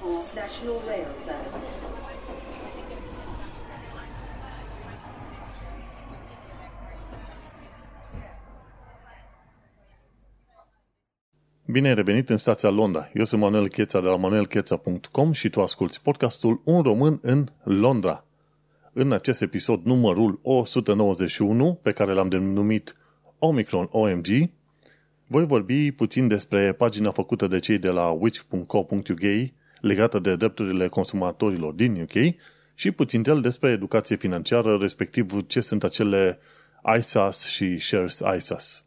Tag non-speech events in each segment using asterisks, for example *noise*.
for National Rail Services. Bine ai revenit în stația Londra. Eu sunt Manuel Cheța de la manuelcheța.com și tu asculti podcastul Un român în Londra. În acest episod numărul 191, pe care l-am denumit Omicron OMG, voi vorbi puțin despre pagina făcută de cei de la witch.co.uk legată de drepturile consumatorilor din UK și puțin el despre educație financiară, respectiv ce sunt acele ISAS și Shares ISAS.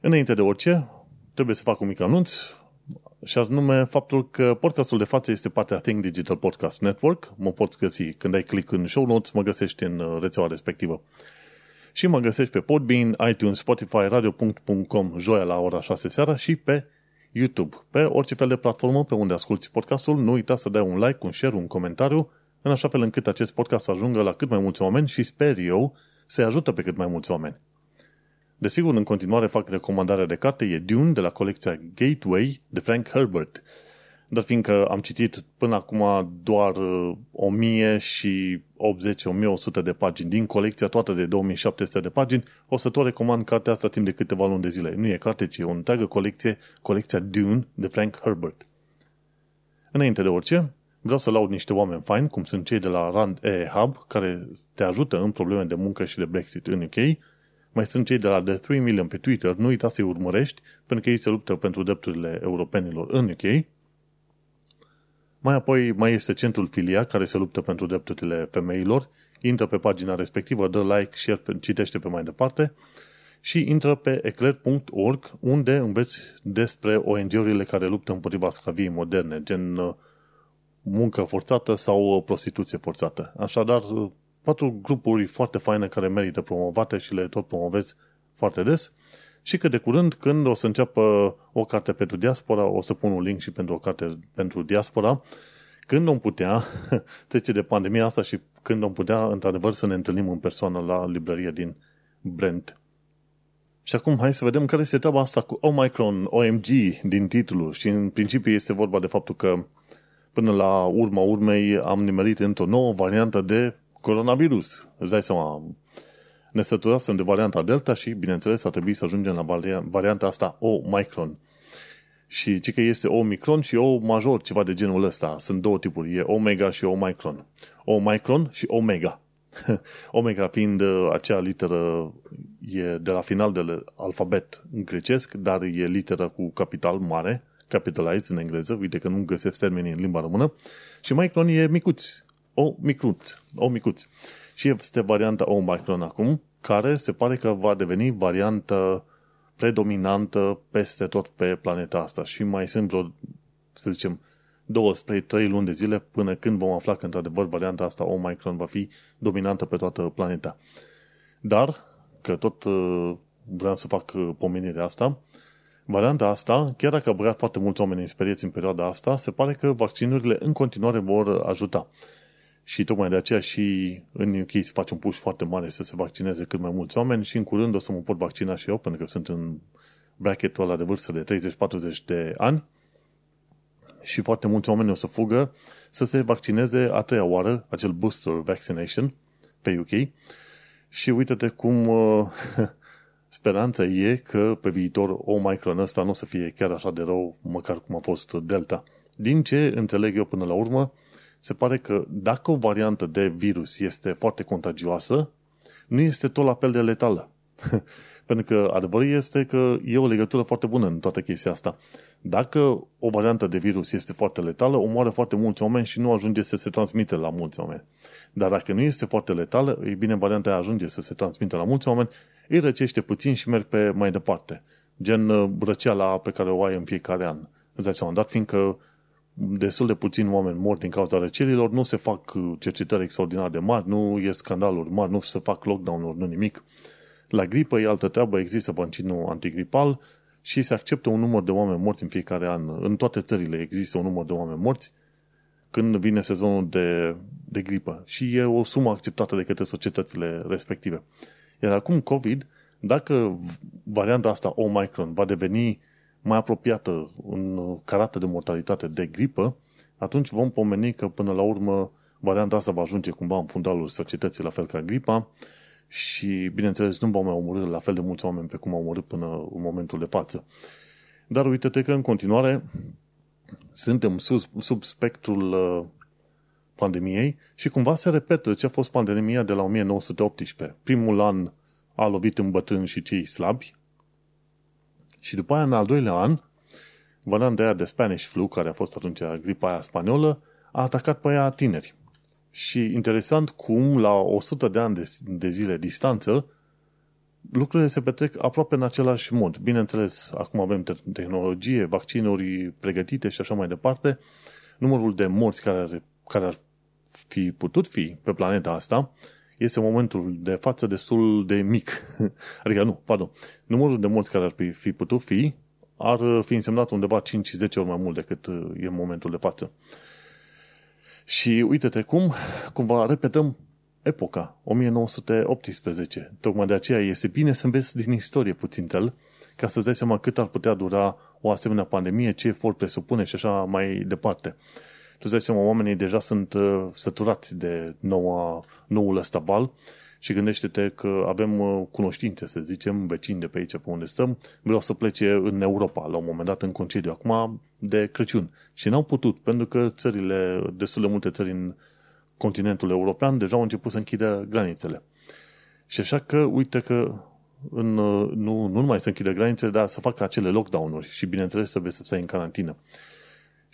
Înainte de orice, trebuie să fac un mic anunț și anume faptul că podcastul de față este partea Think Digital Podcast Network. Mă poți găsi când ai click în show notes, mă găsești în uh, rețeaua respectivă. Și mă găsești pe Podbean, iTunes, Spotify, radio.com, joia la ora 6 seara și pe YouTube. Pe orice fel de platformă pe unde asculti podcastul, nu uita să dai un like, un share, un comentariu, în așa fel încât acest podcast să ajungă la cât mai mulți oameni și sper eu să-i ajută pe cât mai mulți oameni. Desigur, în continuare fac recomandarea de carte, e Dune de la colecția Gateway de Frank Herbert. Dar fiindcă am citit până acum doar 1000 și 80-1100 de pagini din colecția toată de 2700 de pagini, o să tot recomand cartea asta timp de câteva luni de zile. Nu e carte, ci e o întreagă colecție, colecția Dune de Frank Herbert. Înainte de orice, vreau să laud niște oameni faini, cum sunt cei de la Rand E Hub, care te ajută în probleme de muncă și de Brexit în UK, mai sunt cei de la The 3 Million pe Twitter, nu uita să-i urmărești, pentru că ei se luptă pentru drepturile europenilor în UK. Mai apoi mai este centrul Filia, care se luptă pentru drepturile femeilor. Intră pe pagina respectivă, dă like, share, citește pe mai departe și intră pe eclair.org unde înveți despre ONG-urile care luptă împotriva sclaviei moderne, gen uh, muncă forțată sau uh, prostituție forțată. Așadar, uh, patru grupuri foarte faine care merită promovate și le tot promovezi foarte des și că de curând, când o să înceapă o carte pentru diaspora, o să pun un link și pentru o carte pentru diaspora, când vom putea *laughs* trece de pandemia asta și când vom putea, într-adevăr, să ne întâlnim în persoană la librărie din Brent. Și acum hai să vedem care este treaba asta cu Omicron, OMG din titlu și în principiu este vorba de faptul că până la urma urmei am nimerit într-o nouă variantă de coronavirus. Îți dai seama, ne săturasem de varianta Delta și, bineînțeles, a trebuit să ajungem la varianta asta Omicron. Și ci că este Omicron și O major, ceva de genul ăsta. Sunt două tipuri, e Omega și Omicron. Omicron și Omega. *laughs* Omega fiind uh, acea literă e de la final de alfabet în grecesc, dar e literă cu capital mare, capitalized în engleză, uite că nu găsesc termenii în limba română, și Micron e micuț, o micuț, o micuț. Și este varianta Omicron acum, care se pare că va deveni variantă predominantă peste tot pe planeta asta și mai sunt vreo, să zicem, două spre trei luni de zile până când vom afla că într-adevăr varianta asta Omicron va fi dominantă pe toată planeta. Dar, că tot uh, vreau să fac uh, pomenirea asta, varianta asta, chiar dacă a băgat foarte mulți oameni în speriați în perioada asta, se pare că vaccinurile în continuare vor ajuta. Și tocmai de aceea și în UK se face un push foarte mare să se vaccineze cât mai mulți oameni și în curând o să mă pot vaccina și eu, pentru că sunt în bracketul ăla de vârstă de 30-40 de ani și foarte mulți oameni o să fugă să se vaccineze a treia oară, acel booster vaccination pe UK și uite-te cum uh, *laughs* speranța e că pe viitor Omicron ăsta nu o să fie chiar așa de rău, măcar cum a fost Delta. Din ce înțeleg eu până la urmă, se pare că dacă o variantă de virus este foarte contagioasă, nu este tot la fel de letală. *laughs* Pentru că adevărul este că e o legătură foarte bună în toată chestia asta. Dacă o variantă de virus este foarte letală, omoară foarte mulți oameni și nu ajunge să se transmite la mulți oameni. Dar dacă nu este foarte letală, e bine, varianta aia ajunge să se transmite la mulți oameni, îi răcește puțin și merg pe mai departe. Gen uh, răceala pe care o ai în fiecare an. Îți dai seama, dat fiindcă destul de puțini oameni mor din cauza răcelilor, nu se fac uh, cercetări extraordinar de mari, nu e scandaluri mari, nu se fac lockdown-uri, nu nimic. La gripă e altă treabă, există vaccinul antigripal și se acceptă un număr de oameni morți în fiecare an. În toate țările există un număr de oameni morți când vine sezonul de, de gripă și e o sumă acceptată de către societățile respective. Iar acum COVID, dacă varianta asta Omicron va deveni mai apropiată în carată de mortalitate de gripă, atunci vom pomeni că până la urmă varianta asta va ajunge cumva în fundalul societății, la fel ca gripa, și, bineînțeles, nu va mai omorâ la fel de mulți oameni pe cum au omorât până în momentul de față. Dar uite-te că în continuare suntem sub, sub spectrul uh, pandemiei și cumva se repetă ce a fost pandemia de la 1918. Primul an a lovit în bătrâni și cei slabi și după aia, în al doilea an, varianta aia de Spanish flu, care a fost atunci gripa aia spaniolă, a atacat pe aia tineri. Și interesant cum, la 100 de ani de, de zile distanță, lucrurile se petrec aproape în același mod. Bineînțeles, acum avem tehnologie, vaccinuri pregătite și așa mai departe. Numărul de morți care ar, care ar fi putut fi pe planeta asta este în momentul de față destul de mic. *laughs* adică nu, pardon. Numărul de morți care ar fi, fi putut fi ar fi însemnat undeva 5-10 ori mai mult decât e în momentul de față. Și uite-te cum, cumva repetăm epoca, 1918. Tocmai de aceea este bine să înveți din istorie puțin tel, ca să-ți dai seama cât ar putea dura o asemenea pandemie, ce efort presupune și așa mai departe. Tu îți dai seama, oamenii deja sunt uh, săturați de noua, noul ăsta val și gândește-te că avem uh, cunoștințe, să zicem, vecini de pe aici, pe unde stăm, vreau să plece în Europa, la un moment dat în concediu, acum de Crăciun. Și n-au putut, pentru că țările, destul de multe țări în continentul european, deja au început să închidă granițele. Și așa că, uite că în, nu, nu numai să închidă granițele, dar să facă acele lockdown-uri și, bineînțeles, trebuie să stai în carantină.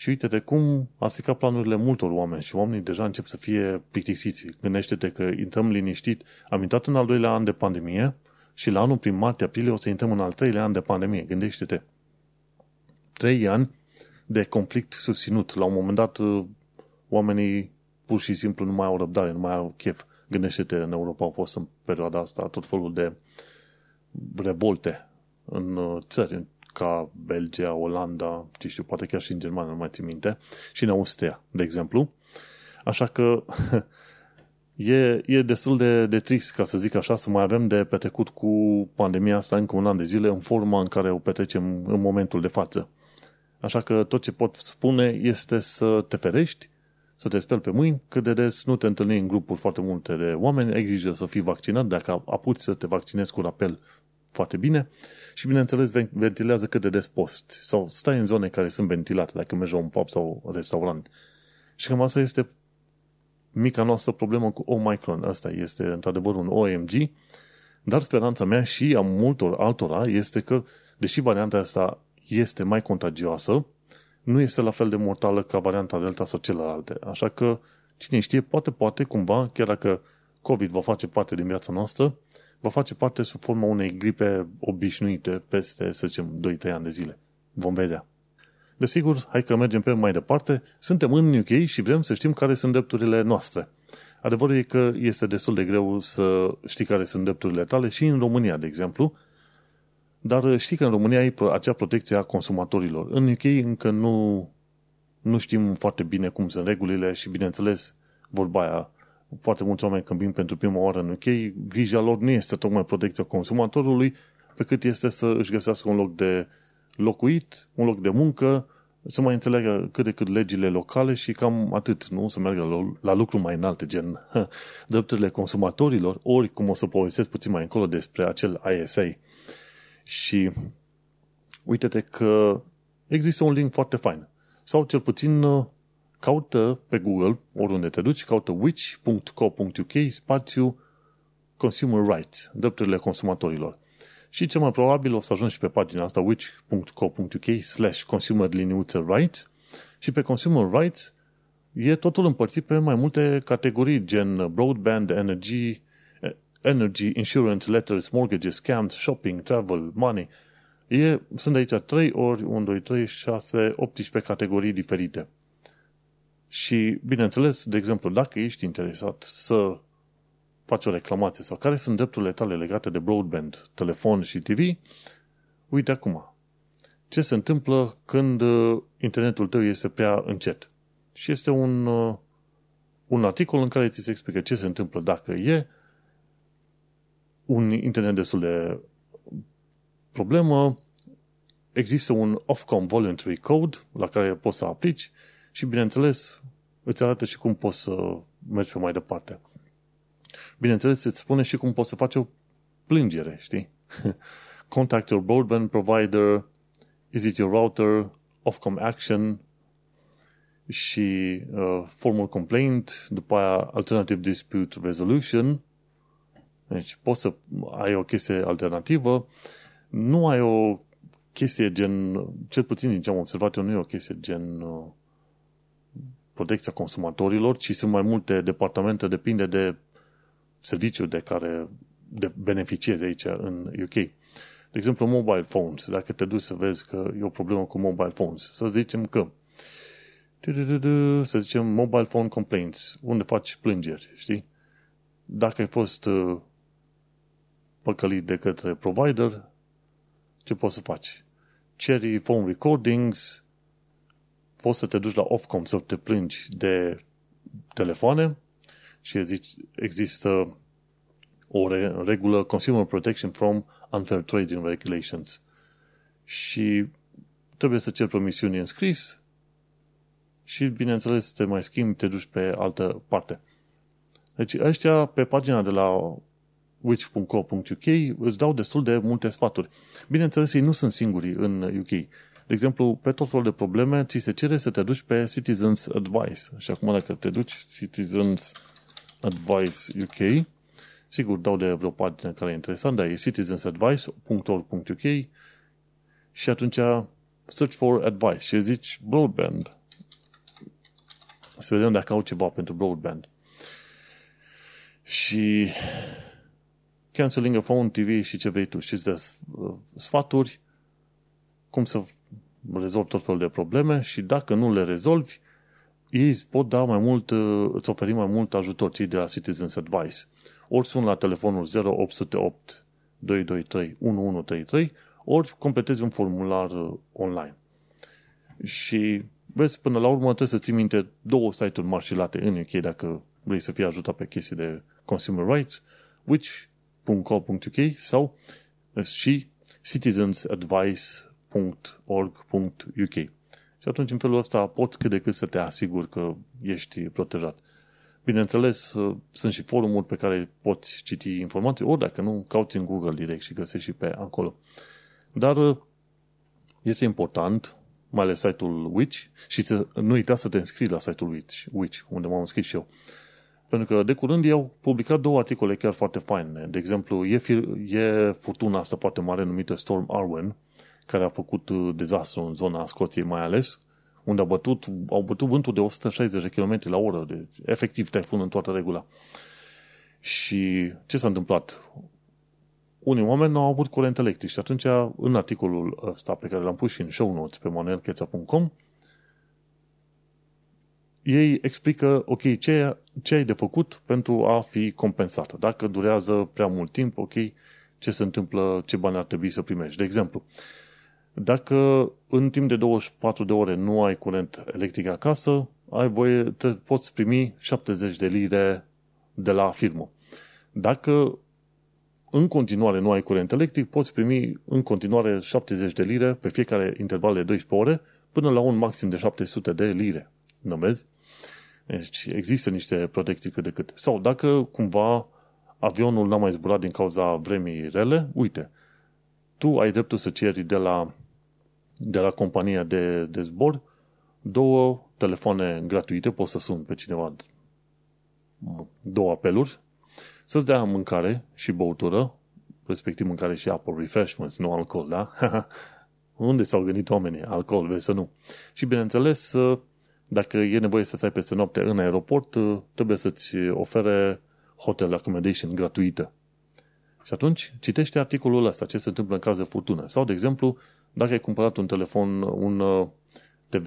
Și uite-te cum a secat planurile multor oameni și oamenii deja încep să fie plictisiți. Gândește-te că intrăm liniștit. Am intrat în al doilea an de pandemie și la anul prin martie-aprilie o să intrăm în al treilea an de pandemie. Gândește-te. Trei ani de conflict susținut. La un moment dat oamenii pur și simplu nu mai au răbdare, nu mai au chef. Gândește-te, în Europa au fost în perioada asta tot felul de revolte în uh, țări, ca Belgia, Olanda, ce știu, poate chiar și în Germania, nu mai țin minte, și în Austria, de exemplu. Așa că *laughs* e, e destul de, de trist, ca să zic așa, să mai avem de petrecut cu pandemia asta încă un an de zile în forma în care o petrecem în momentul de față. Așa că tot ce pot spune este să te ferești, să te speli pe mâini, că de des nu te întâlni în grupuri foarte multe de oameni, ai grijă să fii vaccinat, dacă apuci să te vaccinezi cu rapel foarte bine și, bineînțeles, ventilează cât de des poți sau stai în zone care sunt ventilate, dacă mergi la un pub sau restaurant. Și cam asta este mica noastră problemă cu Omicron. Asta este, într-adevăr, un OMG, dar speranța mea și a multor altora este că, deși varianta asta este mai contagioasă, nu este la fel de mortală ca varianta Delta sau celelalte. Așa că, cine știe, poate, poate, cumva, chiar dacă COVID va face parte din viața noastră, va face parte sub forma unei gripe obișnuite peste, să zicem, 2-3 ani de zile. Vom vedea. Desigur, hai că mergem pe mai departe. Suntem în UK și vrem să știm care sunt drepturile noastre. Adevărul e că este destul de greu să știi care sunt drepturile tale și în România, de exemplu, dar știi că în România ai acea protecție a consumatorilor. În UK încă nu, nu știm foarte bine cum sunt regulile și, bineînțeles, vorba aia, foarte mulți oameni când vin pentru prima oară în UK, grija lor nu este tocmai protecția consumatorului, pe cât este să își găsească un loc de locuit, un loc de muncă, să mai înțeleagă cât de cât legile locale și cam atât, nu? Să meargă la, la lucru mai înalte, gen drepturile consumatorilor, ori, cum o să povestesc puțin mai încolo despre acel ISA. Și uite-te că există un link foarte fain. Sau cel puțin caută pe Google, oriunde te duci, caută which.co.uk spațiu Consumer Rights, drepturile consumatorilor. Și cel mai probabil o să ajungi pe pagina asta which.co.uk slash consumer rights și pe consumer rights e totul împărțit pe mai multe categorii, gen broadband, energy, energy, insurance, letters, mortgages, scams, shopping, travel, money. E, sunt aici 3 ori 1, 2, 3, 6, 18 categorii diferite. Și, bineînțeles, de exemplu, dacă ești interesat să faci o reclamație sau care sunt drepturile tale legate de broadband, telefon și TV, uite acum. Ce se întâmplă când uh, internetul tău este prea încet? Și este un, uh, un articol în care ți se explică ce se întâmplă dacă e un internet destul de problemă, există un Ofcom Voluntary Code la care poți să aplici și, bineînțeles, îți arată și cum poți să mergi pe mai departe. Bineînțeles, îți spune și cum poți să faci o plângere, știi? *laughs* Contact your broadband provider, is it your router, Ofcom action și uh, formal complaint, după aia alternative dispute resolution. Deci poți să ai o chestie alternativă, nu ai o chestie gen, cel puțin din ce am observat eu, nu e o chestie gen uh, protecția consumatorilor, ci sunt mai multe departamente, depinde de serviciul de care de beneficiezi aici în UK. De exemplu, mobile phones. Dacă te duci să vezi că e o problemă cu mobile phones, să zicem că să zicem mobile phone complaints, unde faci plângeri, știi? Dacă ai fost uh, păcălit de către provider, ce poți să faci? Ceri phone recordings, poți să te duci la Ofcom să te plângi de telefoane și zici, există o regulă Consumer Protection from Unfair Trading Regulations și trebuie să cer promisiuni în scris și, bineînțeles, te mai schimbi, te duci pe altă parte. Deci ăștia pe pagina de la which.co.uk îți dau destul de multe sfaturi. Bineînțeles, ei nu sunt singuri în UK. De exemplu, pe tot felul de probleme, ți se cere să te duci pe Citizens Advice. Și acum dacă te duci Citizens Advice UK, sigur dau de vreo pagină care e interesant, dar e citizensadvice.org.uk și atunci search for advice și zici broadband. Să vedem dacă au ceva pentru broadband. Și cancelling a phone, TV și ce vrei tu. Și de sfaturi cum să rezolvi tot felul de probleme și dacă nu le rezolvi, ei îți pot da mai mult, îți oferi mai mult ajutor, cei de la Citizens Advice. Ori sun la telefonul 0808 223 1133, ori completezi un formular uh, online. Și vezi, până la urmă trebuie să ții minte două site-uri marșilate în UK dacă vrei să fii ajutat pe chestii de consumer rights, which.co.uk sau uh, și citizensadvice.org.uk. Și atunci, în felul ăsta, poți cât de cât să te asiguri că ești protejat. Bineînțeles, uh, sunt și forumuri pe care poți citi informații, ori dacă nu, cauți în Google direct și găsești și pe acolo. Dar uh, este important, mai ales site-ul Witch, și să nu uita să te înscrii la site-ul Witch, Witch unde m-am înscris și eu. Pentru că de curând ei au publicat două articole chiar foarte faine. De exemplu, e, fir- e furtuna asta foarte mare numită Storm Arwen, care a făcut uh, dezastru în zona Scoției mai ales, unde au bătut, au bătut vântul de 160 km la oră, de, efectiv taifun în toată regula. Și ce s-a întâmplat? Unii oameni nu au avut curent electric și atunci, în articolul ăsta pe care l-am pus și în show notes pe manuelcheța.com, ei explică, ok, ce, ce ai de făcut pentru a fi compensată. Dacă durează prea mult timp, ok, ce se întâmplă, ce bani ar trebui să primești. De exemplu, dacă în timp de 24 de ore nu ai curent electric acasă, ai voie, te poți primi 70 de lire de la firmă. Dacă în continuare nu ai curent electric, poți primi în continuare 70 de lire pe fiecare interval de 12 ore până la un maxim de 700 de lire. Nu vezi? Deci există niște protecții cât de cât. Sau dacă cumva avionul n-a mai zburat din cauza vremii rele, uite, tu ai dreptul să ceri de la de la compania de, de zbor două telefoane gratuite, poți să suni pe cineva două apeluri, să-ți dea mâncare și băutură, respectiv mâncare și apă, refreshments, nu alcool, da? *laughs* Unde s-au gândit oamenii? Alcool, vezi să nu. Și bineînțeles, dacă e nevoie să stai peste noapte în aeroport, trebuie să-ți ofere hotel accommodation gratuită. Și atunci citește articolul ăsta, ce se întâmplă în caz de furtună. Sau, de exemplu, dacă ai cumpărat un telefon, un uh, TV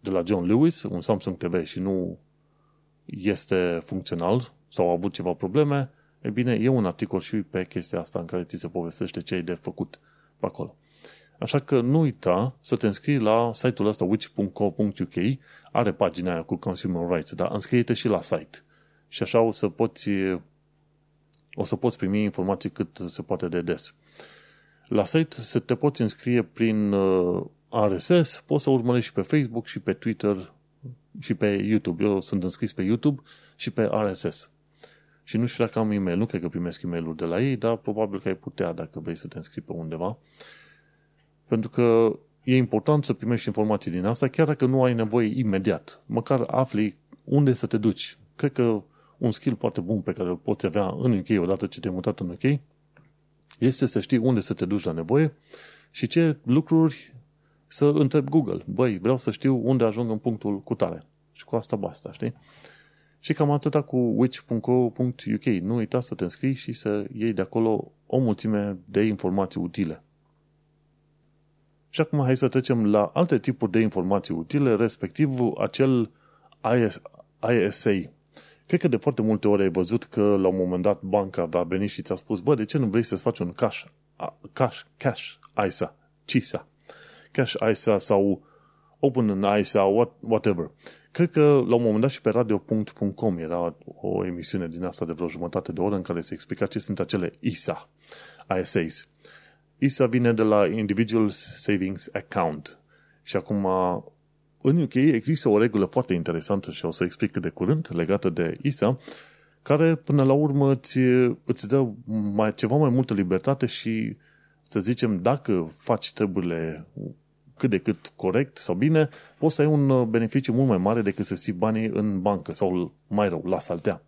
de la John Lewis, un Samsung TV și nu este funcțional sau a avut ceva probleme, e bine, e un articol și pe chestia asta în care ți se povestește ce ai de făcut pe acolo. Așa că nu uita să te înscrii la site-ul ăsta which.co.uk, are pagina aia cu Consumer Rights, dar înscrie-te și la site. Și așa o să poți o să poți primi informații cât se poate de des. La site se te poți înscrie prin uh, RSS, poți să urmărești și pe Facebook și pe Twitter și pe YouTube. Eu sunt înscris pe YouTube și pe RSS. Și nu știu dacă am e-mail, nu cred că primesc e mail de la ei, dar probabil că ai putea dacă vrei să te înscrii pe undeva. Pentru că e important să primești informații din asta, chiar dacă nu ai nevoie imediat. Măcar afli unde să te duci. Cred că un skill foarte bun pe care îl poți avea în UK odată ce te-ai mutat în UK este să știi unde să te duci la nevoie și ce lucruri să întrebi Google. Băi, vreau să știu unde ajung în punctul cu tare. Și cu asta basta, știi? Și cam atâta cu which.co.uk. Nu uita să te înscrii și să iei de acolo o mulțime de informații utile. Și acum hai să trecem la alte tipuri de informații utile, respectiv acel IS, ISA. Cred că de foarte multe ori ai văzut că la un moment dat banca va veni și ți-a spus, bă, de ce nu vrei să-ți faci un cash, cash, cash ISA, CISA, cash ISA sau open în ISA, what, whatever. Cred că la un moment dat și pe radio.com era o emisiune din asta de vreo jumătate de oră în care se explica ce sunt acele ISA, ISAs. ISA vine de la Individual Savings Account. Și acum, în UK există o regulă foarte interesantă și o să explic de curând legată de ISA, care până la urmă îți, îți dă mai, ceva mai multă libertate și, să zicem, dacă faci treburile cât de cât corect sau bine, poți să ai un beneficiu mult mai mare decât să ții banii în bancă sau mai rău, la saltea.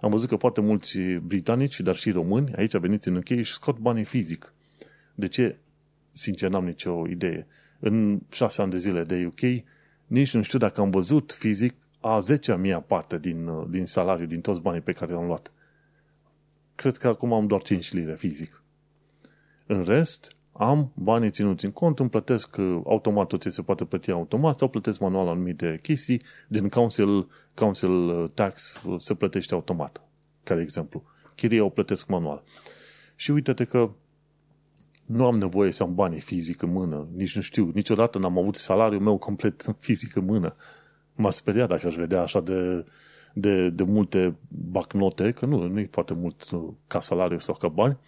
Am văzut că foarte mulți britanici, dar și români, aici veniți în UK, și scot banii fizic. De ce? Sincer, n-am nicio idee. În șase ani de zile de UK, nici nu știu dacă am văzut fizic a 10-a mia parte din, din salariu, din toți banii pe care i-am luat. Cred că acum am doar 5 lire fizic. În rest, am banii ținuți în cont, îmi plătesc uh, automat tot ce se poate plăti automat sau plătesc manual anumite chestii, din council, council uh, tax uh, se plătește automat, ca de exemplu. Chiria o plătesc manual. Și uite-te că nu am nevoie să am banii fizic în mână, nici nu știu, niciodată n-am avut salariul meu complet fizic în mână. M-a speriat dacă aș vedea așa de, de, de multe bacnote, că nu, nu e foarte mult ca salariu sau ca bani,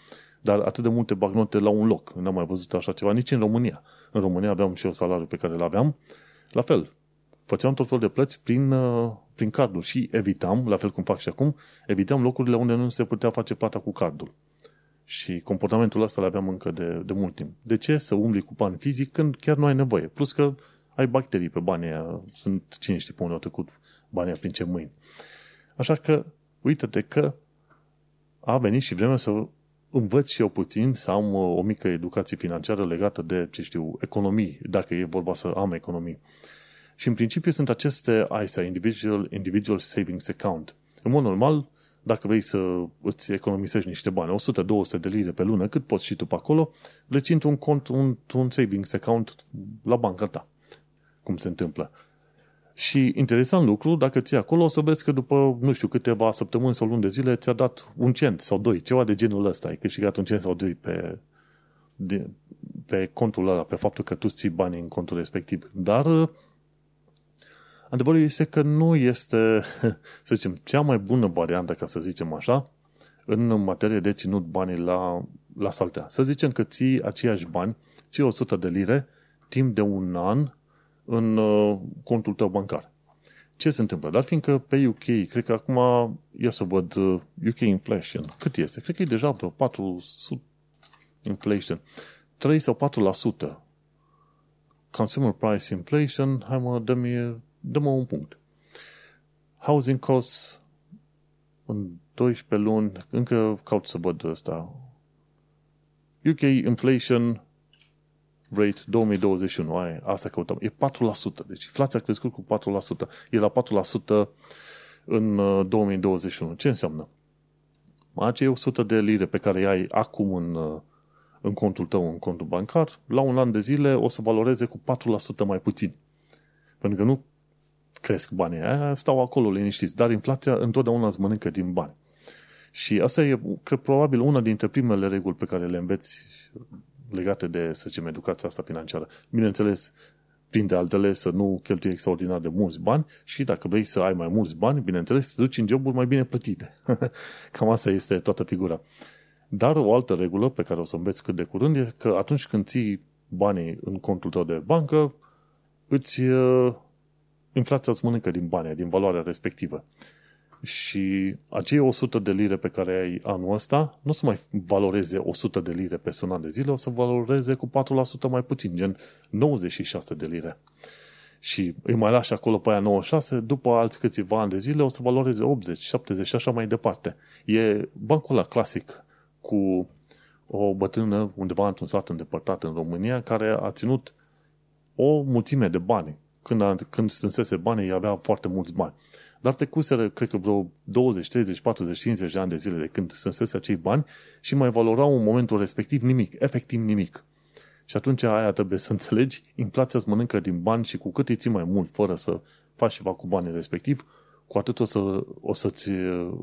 dar atât de multe bagnote la un loc. N-am mai văzut așa ceva nici în România. În România aveam și eu salariu pe care îl aveam. La fel, făceam tot felul de plăți prin, uh, prin cardul și evitam, la fel cum fac și acum, evitam locurile unde nu se putea face plata cu cardul. Și comportamentul ăsta îl aveam încă de, de mult timp. De ce să umbli cu bani fizic când chiar nu ai nevoie? Plus că ai bacterii pe banii aia. Sunt, cine știe, pe unde au trecut banii prin ce mâini. Așa că, uite-te că a venit și vremea să învăț și eu puțin să am uh, o mică educație financiară legată de, ce știu, economii, dacă e vorba să am economii. Și în principiu sunt aceste ISA, Individual, Individual Savings Account. În mod normal, dacă vrei să îți economisești niște bani, 100-200 de lire pe lună, cât poți și tu pe acolo, le ții un cont, un, un savings account la banca ta. Cum se întâmplă. Și interesant lucru, dacă ții acolo, o să vezi că după, nu știu, câteva săptămâni sau luni de zile ți-a dat un cent sau doi, ceva de genul ăsta. Ai câștigat un cent sau doi pe, de, pe contul ăla, pe faptul că tu ții banii în contul respectiv. Dar adevărul este că nu este, *laughs* să zicem, cea mai bună variantă, ca să zicem așa, în materie de ținut banii la, la saltea. Să zicem că ții aceiași bani, ții 100 de lire, timp de un an în uh, contul tău bancar. Ce se întâmplă? Dar fiindcă pe UK, cred că acum, ia să văd UK uh, inflation, cât este? Cred că e deja vreo 400 inflation. 3 sau 4%. Consumer price inflation, hai mă, dă-mi, dă-mă un punct. Housing costs în 12 luni, încă caut să văd ăsta. UK inflation rate 2021, aia, asta căutăm, e 4%. Deci inflația a crescut cu 4%. E la 4% în 2021. Uh, Ce înseamnă? Acei 100 de lire pe care ai acum în, uh, în contul tău, în contul bancar, la un an de zile o să valoreze cu 4% mai puțin. Pentru că nu cresc banii aia, stau acolo liniștiți, dar inflația întotdeauna îți mănâncă din bani. Și asta e, cred, probabil una dintre primele reguli pe care le înveți legate de, să zicem, educația asta financiară. Bineînțeles, prin de altele, să nu cheltui extraordinar de mulți bani și dacă vrei să ai mai mulți bani, bineînțeles, te duci în joburi mai bine plătite. *laughs* Cam asta este toată figura. Dar o altă regulă pe care o să înveți cât de curând e că atunci când ții banii în contul tău de bancă, îți, uh, inflația îți mănâncă din bani, din valoarea respectivă. Și acei 100 de lire pe care ai anul ăsta, nu o să mai valoreze 100 de lire pe sunat de zile, o să valoreze cu 4% mai puțin, gen 96 de lire. Și îi mai lași acolo pe aia 96, după alți câțiva ani de zile o să valoreze 80, 70 și așa mai departe. E bancul ăla clasic cu o bătrână undeva într-un sat îndepărtat în România care a ținut o mulțime de bani. Când, a, când strânsese banii, avea foarte mulți bani. Dar trecuseră, cred că vreo 20, 30, 40, 50 de ani de zile de când strânsese acei bani și mai valorau în momentul respectiv nimic, efectiv nimic. Și atunci aia trebuie să *laughs* înțelegi, inflația îți mănâncă din bani și cu cât îi ții mai mult fără să faci ceva cu banii respectiv, cu atât o, să, o să-ți uh,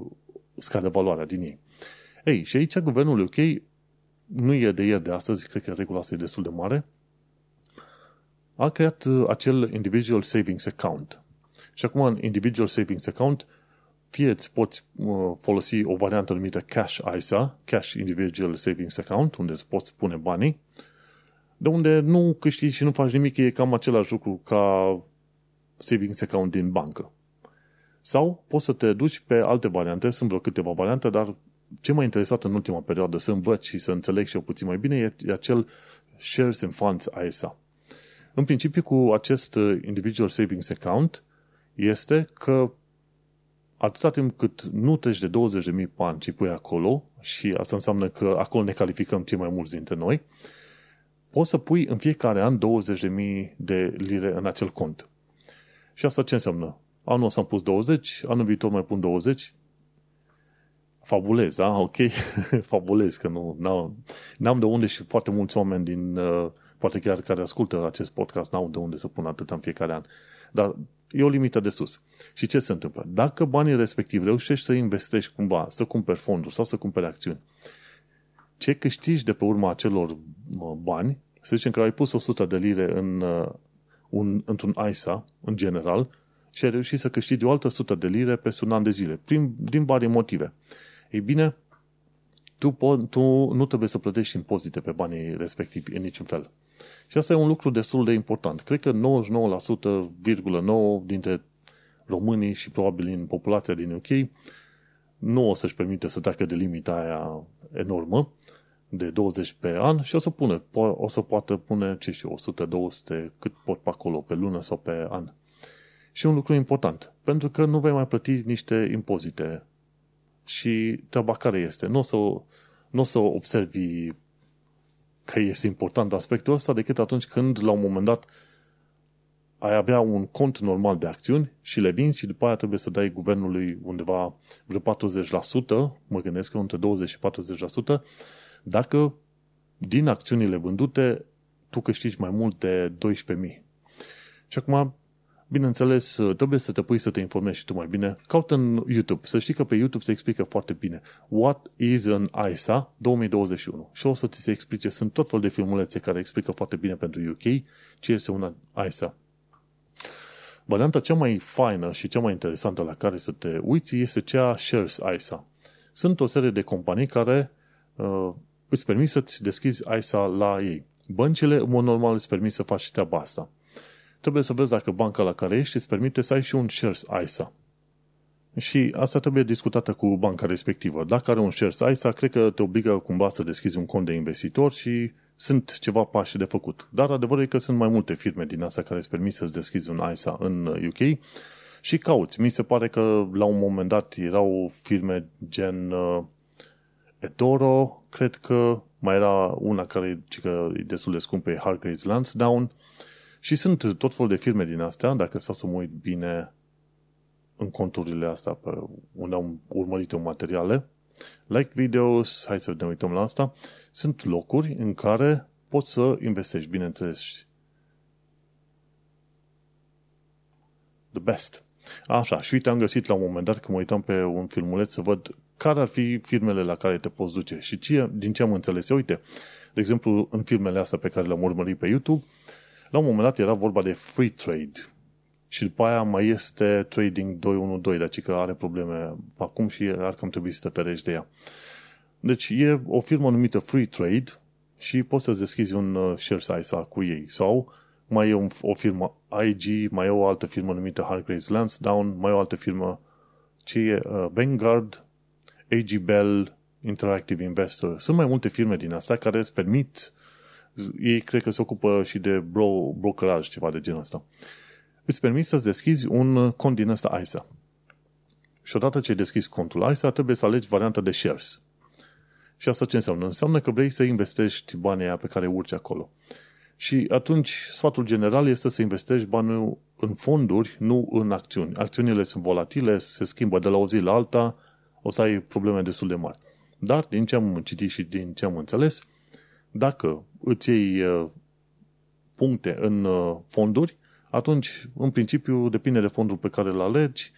scade valoarea din ei. Ei, și aici guvernul UK nu e de ieri de astăzi, cred că regula asta e destul de mare, a creat uh, acel Individual Savings Account. Și acum în Individual Savings Account fie îți poți uh, folosi o variantă numită Cash ISA, Cash Individual Savings Account, unde îți poți pune banii, de unde nu câștigi și nu faci nimic, e cam același lucru ca savings account din bancă. Sau poți să te duci pe alte variante, sunt vreo câteva variante, dar ce m-a interesat în ultima perioadă să învăț și să înțeleg și eu puțin mai bine e acel Shares and Funds ISA. În principiu, cu acest uh, Individual Savings Account este că atâta timp cât nu treci de 20.000 bani și pui acolo, și asta înseamnă că acolo ne calificăm cei mai mulți dintre noi, poți să pui în fiecare an 20.000 de lire în acel cont. Și asta ce înseamnă? Anul ăsta am pus 20, anul viitor mai pun 20, fabulez, da? Ok, *laughs* fabulez, că nu, n-am, n-am de unde și foarte mulți oameni din, uh, poate chiar care ascultă acest podcast, n-au de unde să pun atât în fiecare an. Dar e o limită de sus. Și ce se întâmplă? Dacă banii respectivi reușești să investești cumva, să cumperi fonduri sau să cumperi acțiuni, ce câștigi de pe urma acelor bani, să zicem că ai pus 100 de lire în, uh, un, într-un ISA, în general, și ai reușit să câștigi o altă 100 de lire pe un an de zile, prin, din vari motive. Ei bine, tu, po- tu nu trebuie să plătești impozite pe banii respectivi în niciun fel. Și asta e un lucru destul de important. Cred că 99,9% dintre românii și probabil în populația din UK nu o să-și permite să treacă de limita aia enormă de 20 pe an și o să pune, o să poată pune, ce știu, 100, 200, cât pot pe acolo, pe lună sau pe an. Și un lucru important, pentru că nu vei mai plăti niște impozite. Și treaba care este? Nu o să, nu o să observi că este important aspectul ăsta decât atunci când, la un moment dat, ai avea un cont normal de acțiuni și le vinzi și după aia trebuie să dai guvernului undeva vreo 40%, mă gândesc că între 20 și 40%, dacă din acțiunile vândute tu câștigi mai mult de 12.000. Și acum, bineînțeles, trebuie să te pui să te informezi și tu mai bine. Caută în YouTube. Să știi că pe YouTube se explică foarte bine. What is an ISA 2021? Și o să ți se explice. Sunt tot fel de filmulețe care explică foarte bine pentru UK ce este un ISA. Varianta cea mai faină și cea mai interesantă la care să te uiți este cea Shares ISA. Sunt o serie de companii care uh, îți permit să-ți deschizi ISA la ei. Băncile, în mod normal, îți permit să faci treaba asta. Trebuie să vezi dacă banca la care ești îți permite să ai și un shares ISA. Și asta trebuie discutată cu banca respectivă. Dacă are un shares ISA, cred că te obligă cumva să deschizi un cont de investitor și sunt ceva pași de făcut. Dar adevărul e că sunt mai multe firme din astea care îți permit să-ți deschizi un ISA în UK și cauți. Mi se pare că la un moment dat erau firme gen uh, eToro, cred că mai era una care că e destul de scumpă, e Hargraves Lansdowne, și sunt tot fel de firme din astea, dacă stau să mă uit bine în conturile astea pe unde am urmărit eu materiale, like videos, hai să ne uităm la asta, sunt locuri în care poți să investești, bineînțeles. The best. Așa, și uite, am găsit la un moment dat, când mă uitam pe un filmuleț să văd care ar fi firmele la care te poți duce. Și ce, din ce am înțeles, uite, de exemplu, în filmele astea pe care le-am urmărit pe YouTube, la un moment dat era vorba de free trade. Și după aia mai este trading 212, deci că are probleme acum și ar cam trebui să te ferești de ea. Deci e o firmă numită Free Trade și poți să-ți deschizi un uh, share ISA cu ei. Sau mai e un, o firmă IG, mai e o altă firmă numită Hargraves Lansdowne, mai e o altă firmă ce e uh, Vanguard, AG Bell, Interactive Investor. Sunt mai multe firme din astea care îți permit, ei cred că se ocupă și de bro, brokeraj, ceva de genul ăsta. Îți permit să-ți deschizi un cont din ăsta ISA. Și odată ce ai deschis contul ISA, trebuie să alegi varianta de shares. Și asta ce înseamnă? Înseamnă că vrei să investești banii aia pe care urci acolo. Și atunci, sfatul general este să investești banii în fonduri, nu în acțiuni. Acțiunile sunt volatile, se schimbă de la o zi la alta, o să ai probleme destul de mari. Dar, din ce am citit și din ce am înțeles, dacă îți iei uh, puncte în uh, fonduri, atunci, în principiu, depinde de fondul pe care îl alegi,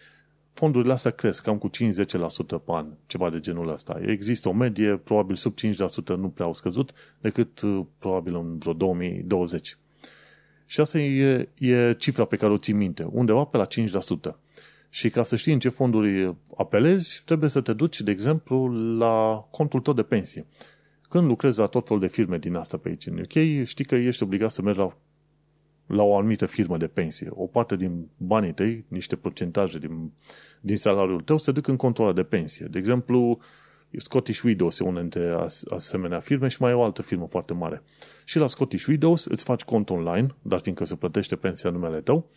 fondurile astea cresc cam cu 5-10% pe an, ceva de genul ăsta. Există o medie, probabil sub 5% nu prea au scăzut, decât uh, probabil în vreo 2020. Și asta e, e cifra pe care o ții minte, undeva pe la 5%. Și ca să știi în ce fonduri apelezi, trebuie să te duci, de exemplu, la contul tău de pensie. Când lucrezi la tot felul de firme din asta pe aici în UK, știi că ești obligat să mergi la, la o anumită firmă de pensie. O parte din banii tăi, niște procentaje din, din salariul tău, se duc în contul de pensie. De exemplu, Scottish Widows e una dintre asemenea firme și mai e o altă firmă foarte mare. Și la Scottish Widows îți faci cont online, dar fiindcă se plătește pensia numele tău,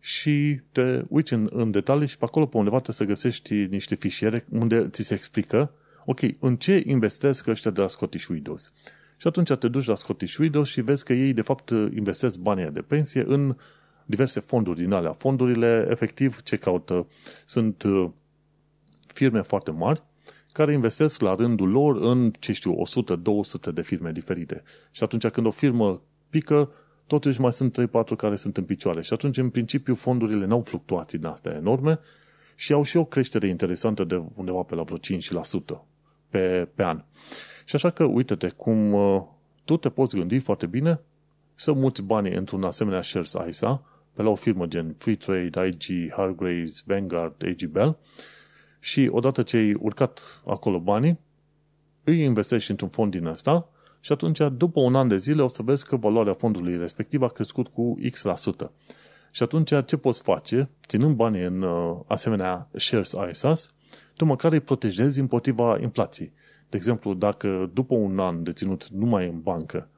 și te uiți în, în detalii și pe acolo pe undeva te să găsești niște fișiere unde ți se explică ok, în ce investesc ăștia de la Scottish Widows. Și atunci te duci la Scottish Widows și vezi că ei de fapt investesc banii de pensie în diverse fonduri din alea. Fondurile, efectiv, ce caută? Sunt uh, firme foarte mari care investesc la rândul lor în, ce știu, 100-200 de firme diferite. Și atunci când o firmă pică, totuși mai sunt 3-4 care sunt în picioare. Și atunci, în principiu, fondurile n-au fluctuații din astea enorme și au și o creștere interesantă de undeva pe la vreo 5% pe, pe an. Și așa că, uite-te, cum uh, tu te poți gândi foarte bine să muți banii într-un asemenea shares ISA pe la o firmă gen Freetrade, IG, Hargraves, Vanguard, AG Bell și odată ce ai urcat acolo banii, îi investești într-un fond din ăsta și atunci, după un an de zile, o să vezi că valoarea fondului respectiv a crescut cu X%. Și atunci, ce poți face, ținând banii în uh, asemenea shares ISAs, tu măcar îi protejezi împotriva inflației. De exemplu, dacă după un an de ținut numai în bancă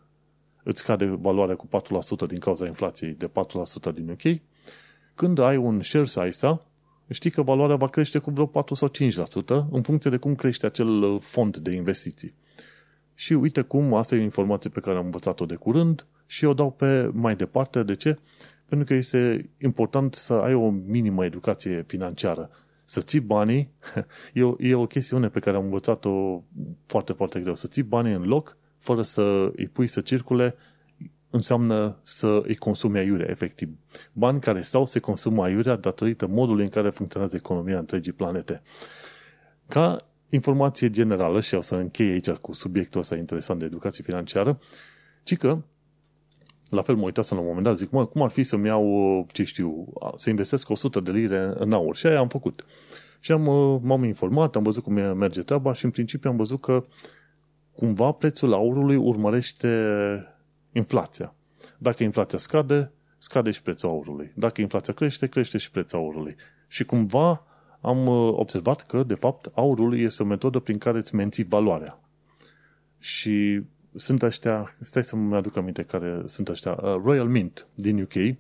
îți scade valoarea cu 4% din cauza inflației de 4% din UK, când ai un shares ISA, știi că valoarea va crește cu vreo 4 sau 5% în funcție de cum crește acel uh, fond de investiții. Și uite cum, asta e o informație pe care am învățat-o de curând și o dau pe mai departe. De ce? Pentru că este important să ai o minimă educație financiară. Să ții banii, *laughs* e o, e o chestiune pe care am învățat-o foarte, foarte greu. Să ții banii în loc, fără să îi pui să circule, înseamnă să îi consumi aiurea, efectiv. Bani care stau se consumă aiurea datorită modului în care funcționează economia întregii planete. Ca informație generală, și o să închei aici cu subiectul ăsta interesant de educație financiară, ci că, la fel mă uitasem la un moment dat, zic, mă, cum ar fi să-mi iau, ce știu, să investesc 100 de lire în aur? Și aia am făcut. Și am, m-am informat, am văzut cum merge treaba și în principiu am văzut că cumva prețul aurului urmărește inflația. Dacă inflația scade, scade și prețul aurului. Dacă inflația crește, crește și prețul aurului. Și cumva am uh, observat că, de fapt, aurul este o metodă prin care îți menții valoarea. Și sunt ăștia, stai să-mi aduc aminte care sunt ăștia, uh, Royal Mint din UK,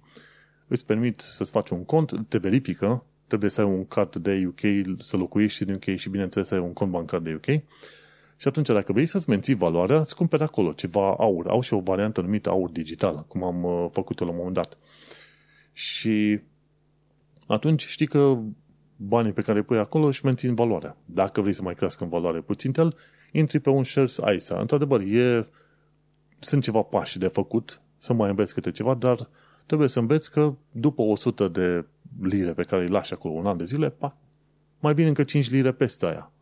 îți permit să-ți faci un cont, te verifică, trebuie să ai un card de UK, să locuiești în UK și, bineînțeles, să ai un cont bancar de UK. Și atunci, dacă vrei să-ți menții valoarea, îți cumperi acolo ceva aur. Au și o variantă numită aur digital, cum am uh, făcut-o la un moment dat. Și atunci știi că banii pe care îi pui acolo și mențin valoarea. Dacă vrei să mai crească în valoare puțin el, intri pe un shares ISA. Într-adevăr, e, sunt ceva pași de făcut, să mai înveți câte ceva, dar trebuie să înveți că după 100 de lire pe care îi lași acolo un an de zile, pa, mai bine încă 5 lire peste aia.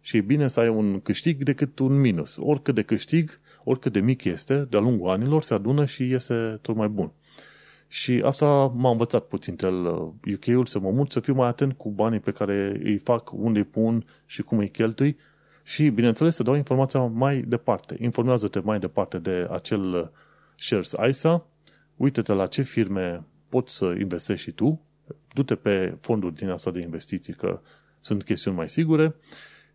Și e bine să ai un câștig decât un minus. Oricât de câștig, oricât de mic este, de-a lungul anilor se adună și iese tot mai bun. Și asta m-a învățat puțin el UK-ul să mă mut, să fiu mai atent cu banii pe care îi fac, unde îi pun și cum îi cheltui Și, bineînțeles, să dau informația mai departe. Informează-te mai departe de acel shares ISA, uite-te la ce firme poți să investești și tu, du-te pe fonduri din asta de investiții, că sunt chestiuni mai sigure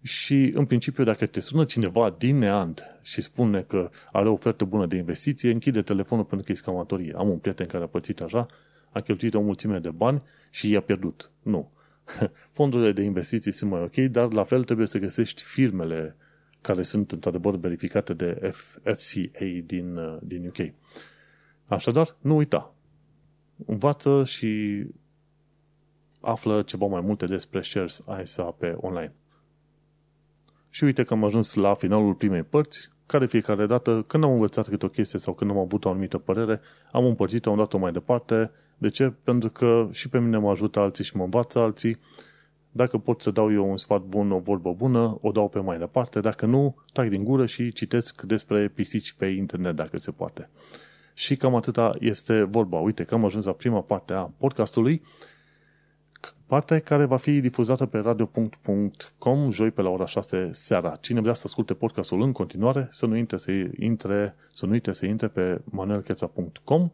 și, în principiu, dacă te sună cineva din neant și spune că are o ofertă bună de investiție, închide telefonul pentru că e scamatorie. Am un prieten care a pățit așa, a cheltuit o mulțime de bani și i-a pierdut. Nu. *laughs* Fondurile de investiții sunt mai ok, dar la fel trebuie să găsești firmele care sunt într-adevăr verificate de FCA din, uh, din UK. Așadar, nu uita. Învață și află ceva mai multe despre shares ISA pe online. Și uite că am ajuns la finalul primei părți, care fiecare dată, când am învățat câte o chestie sau când am avut o anumită părere, am împărțit-o, am dat-o mai departe. De ce? Pentru că și pe mine mă ajută alții și mă învață alții. Dacă pot să dau eu un sfat bun, o vorbă bună, o dau pe mai departe. Dacă nu, tac din gură și citesc despre pisici pe internet, dacă se poate. Și cam atâta este vorba. Uite că am ajuns la prima parte a podcastului partea care va fi difuzată pe radio.com joi pe la ora 6 seara. Cine vrea să asculte podcastul în continuare, să nu uite să intre, să nu uite să intre pe manuelcheța.com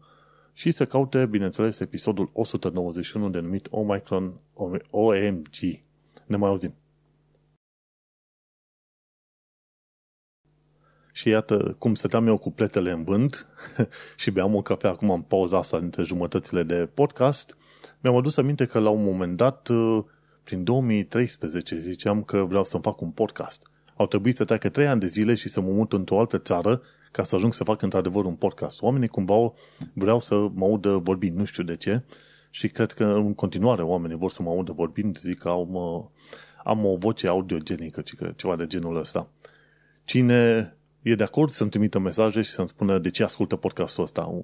și să caute, bineînțeles, episodul 191 denumit Omicron OMG. Ne mai auzim! Și iată cum stăteam eu cu pletele în vânt *laughs* și beam o cafea acum în pauza asta dintre jumătățile de podcast mi-am adus aminte că la un moment dat, uh, prin 2013, ziceam că vreau să-mi fac un podcast. Au trebuit să treacă trei ani de zile și să mă mut într-o altă țară ca să ajung să fac într-adevăr un podcast. Oamenii cumva vreau să mă audă vorbind, nu știu de ce, și cred că în continuare oamenii vor să mă audă vorbind, zic că am, am o voce audiogenică, ceva de genul ăsta. Cine e de acord să-mi trimită mesaje și să-mi spună de ce ascultă podcastul ăsta.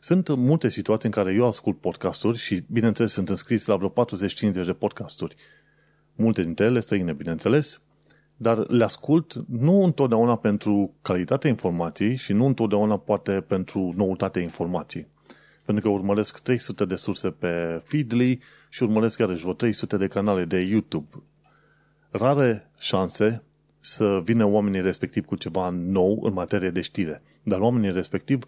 Sunt multe situații în care eu ascult podcasturi și, bineînțeles, sunt înscris la vreo 40-50 de podcasturi. Multe dintre ele străine, bineînțeles, dar le ascult nu întotdeauna pentru calitatea informației și nu întotdeauna poate pentru noutatea informației. Pentru că urmăresc 300 de surse pe Feedly și urmăresc iarăși vreo 300 de canale de YouTube. Rare șanse să vină oamenii respectiv cu ceva nou în materie de știre. Dar oamenii respectiv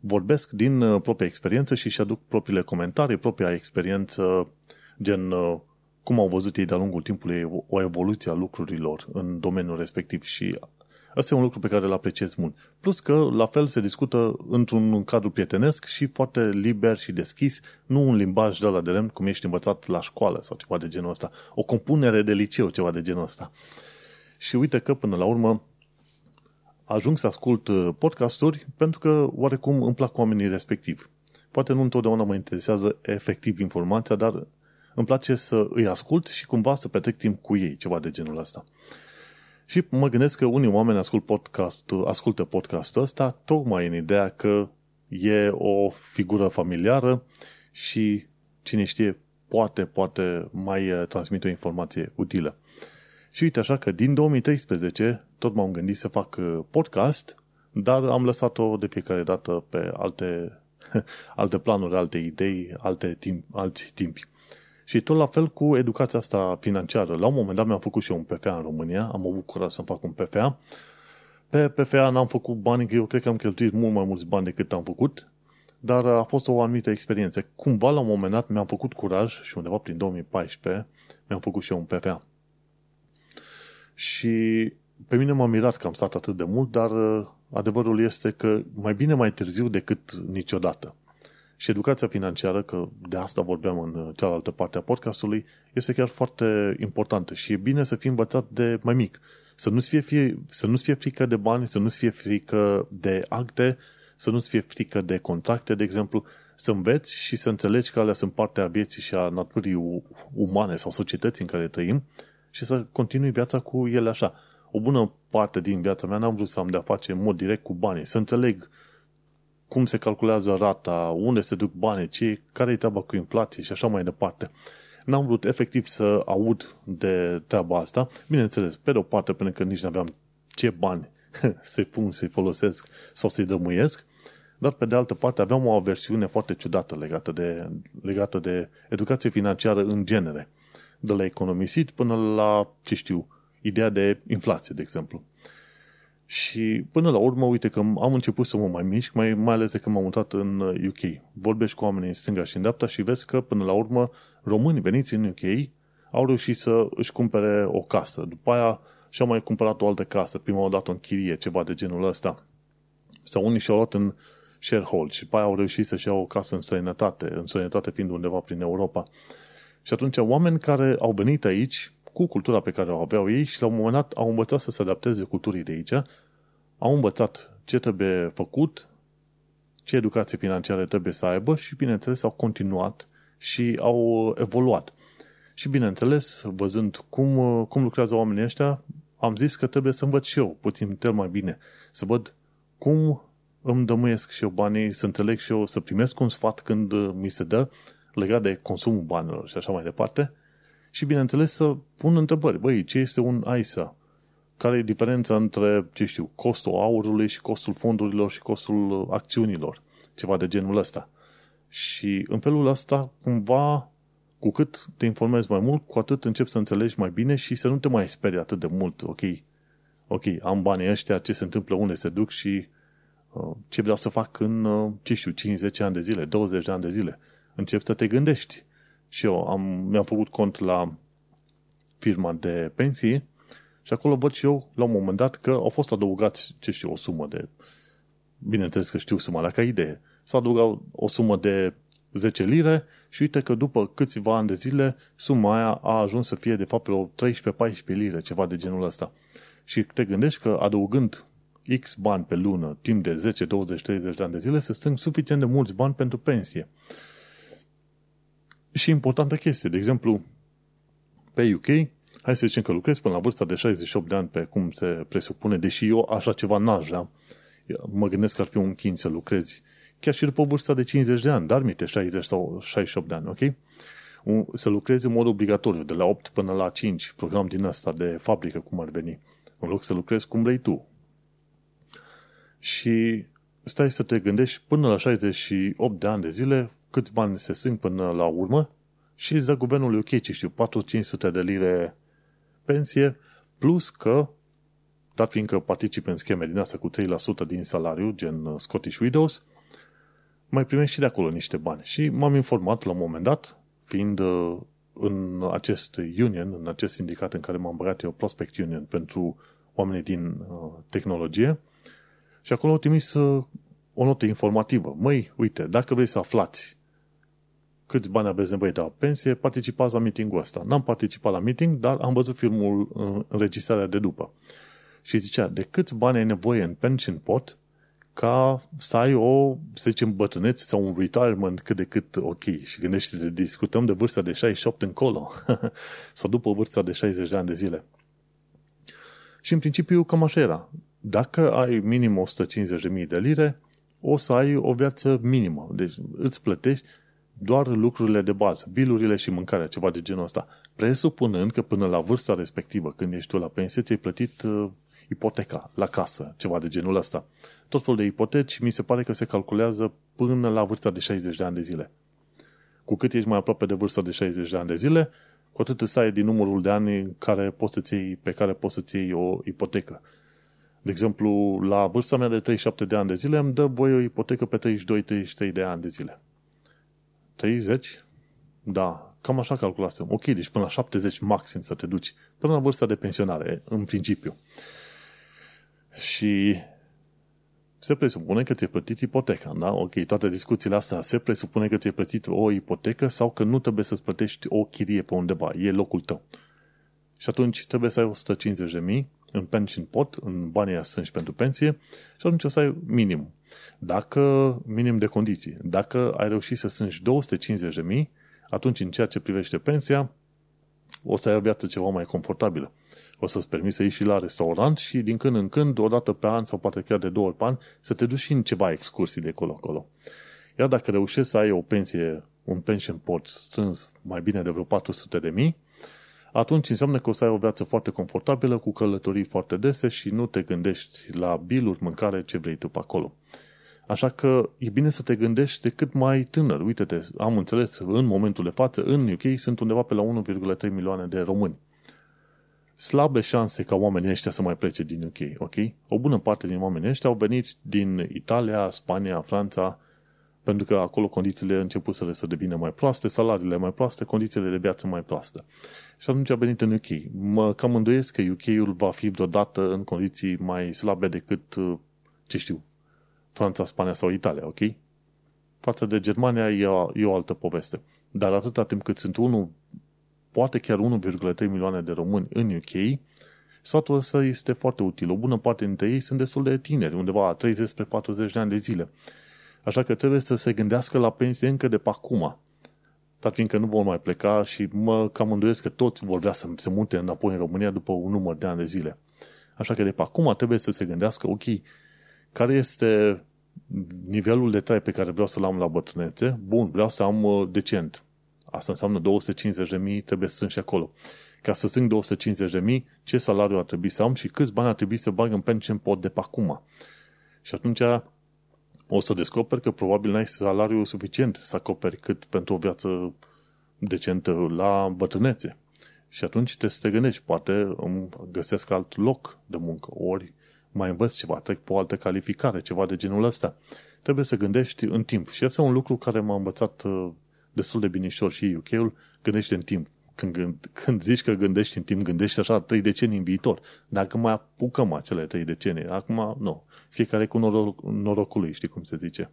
vorbesc din uh, propria experiență și își aduc propriile comentarii, propria experiență, gen uh, cum au văzut ei de-a lungul timpului o evoluție a lucrurilor în domeniul respectiv și Asta e un lucru pe care îl apreciez mult. Plus că, la fel, se discută într-un cadru prietenesc și foarte liber și deschis, nu un limbaj de la de lemn, cum ești învățat la școală sau ceva de genul ăsta. O compunere de liceu, ceva de genul ăsta. Și uite că, până la urmă, ajung să ascult uh, podcasturi pentru că oarecum îmi plac oamenii respectivi. Poate nu întotdeauna mă interesează efectiv informația, dar îmi place să îi ascult și cumva să petrec timp cu ei, ceva de genul ăsta. Și mă gândesc că unii oameni ascult podcast, ascultă podcastul ăsta tocmai în ideea că e o figură familiară și cine știe, poate, poate mai uh, transmite o informație utilă. Și uite așa că din 2013 tot m-am gândit să fac uh, podcast, dar am lăsat-o de fiecare dată pe alte, *laughs* alte planuri, alte idei, alte timp, alți timpi. Și tot la fel cu educația asta financiară. La un moment dat mi-am făcut și eu un PFA în România, am avut curaj să fac un PFA. Pe PFA n-am făcut bani, că eu cred că am cheltuit mult mai mulți bani decât am făcut, dar a fost o anumită experiență. Cumva la un moment dat mi-am făcut curaj și undeva prin 2014 mi-am făcut și eu un PFA. Și pe mine m-a mirat că am stat atât de mult, dar uh, adevărul este că mai bine mai târziu decât niciodată. Și educația financiară, că de asta vorbeam în uh, cealaltă parte a podcastului, este chiar foarte importantă și e bine să fii învățat de mai mic. Să nu-ți fie, fie, să nu fie frică de bani, să nu-ți fie frică de acte, să nu-ți fie frică de contracte, de exemplu, să înveți și să înțelegi că alea sunt parte a vieții și a naturii umane sau societății în care trăim și să continui viața cu ele așa. O bună parte din viața mea n-am vrut să am de-a face în mod direct cu banii, să înțeleg cum se calculează rata, unde se duc banii, ce, care e treaba cu inflație și așa mai departe. N-am vrut efectiv să aud de treaba asta. Bineînțeles, pe de o parte, pentru că nici nu aveam ce bani *laughs* să-i pun, să-i folosesc sau să-i dămuiesc, dar pe de altă parte aveam o aversiune foarte ciudată legată de, legată de educație financiară în genere de la economisit până la, ce știu, ideea de inflație, de exemplu. Și până la urmă, uite că am început să mă mai mișc, mai, mai ales de când m-am mutat în UK. Vorbești cu oamenii în stânga și în dreapta și vezi că până la urmă românii veniți în UK au reușit să își cumpere o casă. După aia și-au mai cumpărat o altă casă, prima dată în chirie, ceva de genul ăsta. Sau unii și-au luat în sharehold și după aia au reușit să-și iau o casă în străinătate, în străinătate fiind undeva prin Europa. Și atunci oameni care au venit aici cu cultura pe care o aveau ei și la un moment dat au învățat să se adapteze culturii de aici, au învățat ce trebuie făcut, ce educație financiară trebuie să aibă și, bineînțeles, au continuat și au evoluat. Și, bineînțeles, văzând cum, cum lucrează oamenii ăștia, am zis că trebuie să învăț și eu puțin cel mai bine, să văd cum îmi dămâiesc și eu banii, să înțeleg și eu, să primesc un sfat când mi se dă legat de consumul banilor și așa mai departe. Și, bineînțeles, să pun întrebări. Băi, ce este un ISA? Care e diferența între, ce știu, costul aurului și costul fondurilor și costul acțiunilor? Ceva de genul ăsta. Și în felul ăsta, cumva, cu cât te informezi mai mult, cu atât începi să înțelegi mai bine și să nu te mai sperii atât de mult. Ok, ok, am banii ăștia, ce se întâmplă, unde se duc și uh, ce vreau să fac în, uh, ce știu, 50 ani de zile, 20 de ani de zile. Începi să te gândești. Și eu am, mi-am făcut cont la firma de pensii și acolo văd și eu, la un moment dat, că au fost adăugați, ce știu, o sumă de... Bineînțeles că știu suma la ca idee. S-a adăugat o sumă de 10 lire și uite că după câțiva ani de zile suma aia a ajuns să fie de fapt o 13-14 lire, ceva de genul ăsta. Și te gândești că adăugând X bani pe lună, timp de 10, 20, 30 de ani de zile, se strâng suficient de mulți bani pentru pensie. Și importantă chestie, de exemplu, pe UK, hai să zicem că lucrez până la vârsta de 68 de ani pe cum se presupune, deși eu așa ceva n-aș vrea, mă gândesc că ar fi un chin să lucrezi chiar și după vârsta de 50 de ani, dar minte 60 sau 68 de ani, ok? Să lucrezi în mod obligatoriu, de la 8 până la 5, program din asta de fabrică, cum ar veni, în loc să lucrezi cum vrei tu. Și stai să te gândești până la 68 de ani de zile câți bani se strâng până la urmă și îți dă guvernul UK, ce știu, 4-500 de lire pensie, plus că, dat fiindcă participi în scheme din asta cu 3% din salariu, gen Scottish Widows, mai primești și de acolo niște bani. Și m-am informat la un moment dat, fiind uh, în acest union, în acest sindicat în care m-am băgat eu, Prospect Union, pentru oamenii din uh, tehnologie, și acolo au trimis uh, o notă informativă. Măi, uite, dacă vrei să aflați câți bani aveți nevoie de la pensie, participați la meetingul ăsta. N-am participat la meeting, dar am văzut filmul, înregistrarea de după. Și zicea, de câți bani ai nevoie în pension pot ca să ai o, să zicem, bătrânețe sau un retirement cât de cât ok. Și gândește discutăm de vârsta de 68 încolo *laughs* sau după vârsta de 60 de ani de zile. Și în principiu cam așa era. Dacă ai minim 150.000 de lire, o să ai o viață minimă. Deci îți plătești doar lucrurile de bază, bilurile și mâncarea, ceva de genul ăsta. Presupunând că până la vârsta respectivă, când ești tu la pensie, ți-ai plătit uh, ipoteca la casă, ceva de genul ăsta. Tot felul de ipoteci, mi se pare că se calculează până la vârsta de 60 de ani de zile. Cu cât ești mai aproape de vârsta de 60 de ani de zile, cu atât îți ai din numărul de ani care poți să iei, pe care poți să-ți iei o ipotecă. De exemplu, la vârsta mea de 37 de ani de zile îmi dă voie o ipotecă pe 32-33 de ani de zile. 30? Da, cam așa calculasem. Ok, deci până la 70 maxim să te duci, până la vârsta de pensionare, în principiu. Și se presupune că ți-ai plătit ipoteca, da? Ok, toate discuțiile astea se presupune că ți-ai plătit o ipotecă sau că nu trebuie să-ți plătești o chirie pe undeva, e locul tău. Și atunci trebuie să ai 150 de mii în pension pot, în banii aia strânși pentru pensie și atunci o să ai minim. Dacă, minim de condiții, dacă ai reușit să strângi 250 de mii, atunci în ceea ce privește pensia, o să ai o viață ceva mai confortabilă. O să-ți permiți să ieși și la restaurant și din când în când, o dată pe an sau poate chiar de două ori pe an, să te duci și în ceva excursii de acolo-acolo. Iar dacă reușești să ai o pensie, un pension pot strâns mai bine de vreo 400 de mii, atunci înseamnă că o să ai o viață foarte confortabilă, cu călătorii foarte dese și nu te gândești la biluri, mâncare, ce vrei tu pe acolo. Așa că e bine să te gândești de cât mai tânăr. Uite-te, am înțeles, în momentul de față, în UK sunt undeva pe la 1,3 milioane de români. slabe șanse ca oamenii ăștia să mai plece din UK, ok? O bună parte din oamenii ăștia au venit din Italia, Spania, Franța, pentru că acolo condițiile început să să devină mai proaste, salariile mai proaste, condițiile de viață mai proaste. Și atunci a venit în UK. Mă cam îndoiesc că UK-ul va fi vreodată în condiții mai slabe decât, ce știu, Franța, Spania sau Italia, ok? Față de Germania e o, e o altă poveste. Dar atâta timp cât sunt 1, poate chiar 1,3 milioane de români în UK, satul ăsta este foarte util. O bună parte dintre ei sunt destul de tineri, undeva 30 spre 40 de ani de zile. Așa că trebuie să se gândească la pensie încă de pe acum. Dar fiindcă nu vor mai pleca și mă cam îndoiesc că toți vor vrea să se mute înapoi în România după un număr de ani de zile. Așa că de pe acum trebuie să se gândească, ok, care este nivelul de trai pe care vreau să-l am la bătrânețe? Bun, vreau să am uh, decent. Asta înseamnă 250.000, trebuie strânși acolo. Ca să strâng 250.000, ce salariu ar trebui să am și câți bani ar trebui să bag în pension pot de pe acum. Și atunci o să descoperi că probabil n-ai salariu suficient să acoperi cât pentru o viață decentă la bătrânețe. Și atunci trebuie să te gândești, poate îmi găsesc alt loc de muncă, ori mai învăț ceva, trec pe o altă calificare, ceva de genul ăsta. Trebuie să gândești în timp. Și asta e un lucru care m-a învățat uh, destul de binișor și UK-ul, gândește în timp. Când, când, când zici că gândești în timp, gândești așa trei decenii în viitor. Dacă mai apucăm acele trei decenii, acum nu. Fiecare cu noroc, norocul lui, știi cum se zice.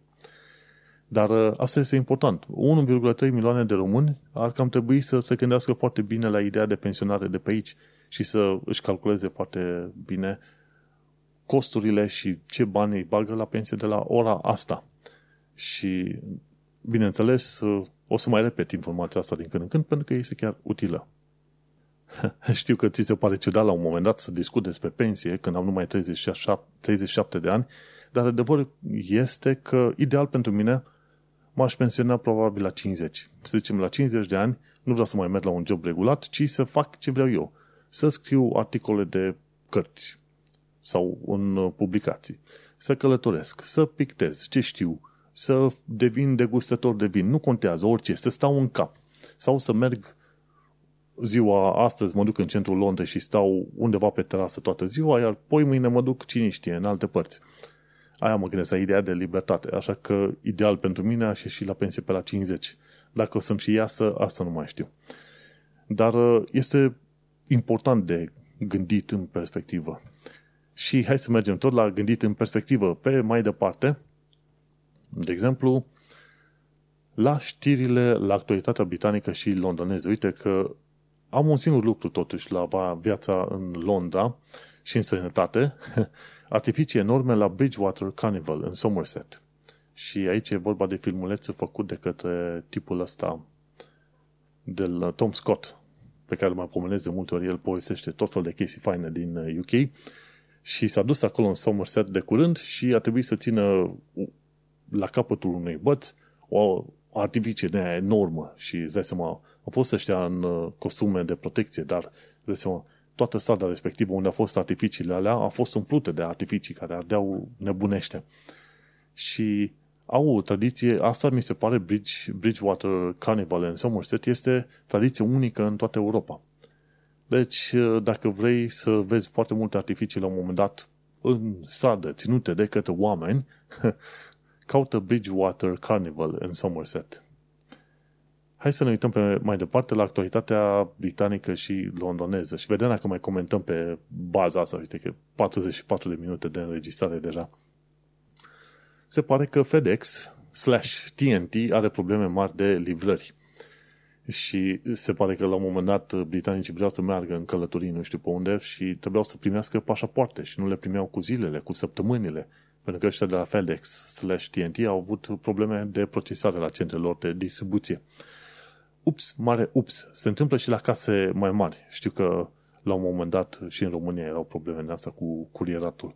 Dar uh, asta este important. 1,3 milioane de români ar cam trebui să se gândească foarte bine la ideea de pensionare de pe aici și să își calculeze foarte bine costurile și ce bani îi bagă la pensie de la ora asta. Și, bineînțeles, o să mai repet informația asta din când în când, pentru că este chiar utilă. *laughs* Știu că ți se pare ciudat la un moment dat să discut despre pensie când am numai 37, 37 de ani, dar adevărul este că ideal pentru mine m-aș pensiona probabil la 50. Să zicem, la 50 de ani nu vreau să mai merg la un job regulat, ci să fac ce vreau eu. Să scriu articole de cărți, sau în uh, publicații, să călătoresc, să pictez, ce știu, să devin degustător de vin, nu contează, orice, să stau în cap sau să merg ziua astăzi, mă duc în centrul Londrei și stau undeva pe terasă toată ziua, iar poi mâine mă duc cine știe, în alte părți. Aia mă gândesc, la ideea de libertate, așa că ideal pentru mine aș ieși la pensie pe la 50. Dacă o să-mi și iasă, asta nu mai știu. Dar uh, este important de gândit în perspectivă. Și hai să mergem tot la gândit în perspectivă. Pe mai departe, de exemplu, la știrile, la actualitatea britanică și londoneză. Uite că am un singur lucru totuși la viața în Londra și în sănătate. *laughs* Artificii enorme la Bridgewater Carnival în Somerset. Și aici e vorba de filmulețul făcut de către tipul ăsta de Tom Scott, pe care îl mai pomenesc de multe ori, el povestește tot fel de chestii faine din UK uh, și s-a dus acolo în Somerset de curând și a trebuit să țină la capătul unei băți o artificie de enormă și îți dai seama, au fost ăștia în uh, costume de protecție, dar îți dai seama, toată strada respectivă unde au fost artificiile alea a fost umplute de artificii care ardeau nebunește. Și au o tradiție, asta mi se pare Bridge, Bridgewater Carnival în Somerset, este tradiție unică în toată Europa. Deci, uh, dacă vrei să vezi foarte multe artificii la un moment dat în stradă, ținute de către oameni, *laughs* caută Bridgewater Carnival în Somerset. Hai să ne uităm pe mai departe la actualitatea britanică și londoneză și vedem dacă mai comentăm pe baza asta, uite că 44 de minute de înregistrare deja. Se pare că FedEx slash TNT are probleme mari de livrări și se pare că la un moment dat britanicii vreau să meargă în călătorii nu știu pe unde și trebuiau să primească pașapoarte și nu le primeau cu zilele, cu săptămânile, pentru că ăștia de la FedEx slash TNT au avut probleme de procesare la centrele lor de distribuție. Ups, mare ups, se întâmplă și la case mai mari. Știu că la un moment dat și în România erau probleme de asta cu curieratul.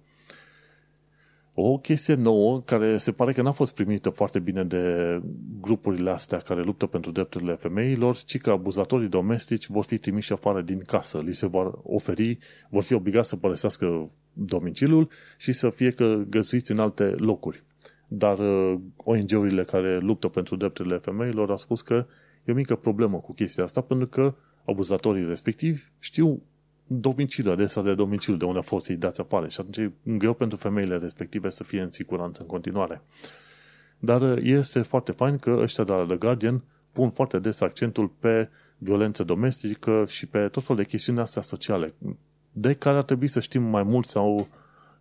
O chestie nouă care se pare că n-a fost primită foarte bine de grupurile astea care luptă pentru drepturile femeilor, ci că abuzatorii domestici vor fi trimiși afară din casă. Li se vor oferi, vor fi obligați să părăsească domiciliul și să fie că găsuiți în alte locuri. Dar uh, ONG-urile care luptă pentru drepturile femeilor au spus că e o mică problemă cu chestia asta pentru că abuzatorii respectivi știu domiciliu, adesea de domiciliu, de unde a fost ei dați apare. Și atunci e greu pentru femeile respective să fie în siguranță în continuare. Dar este foarte fain că ăștia de la The Guardian pun foarte des accentul pe violență domestică și pe tot felul de chestiuni astea sociale, de care ar trebui să știm mai mult sau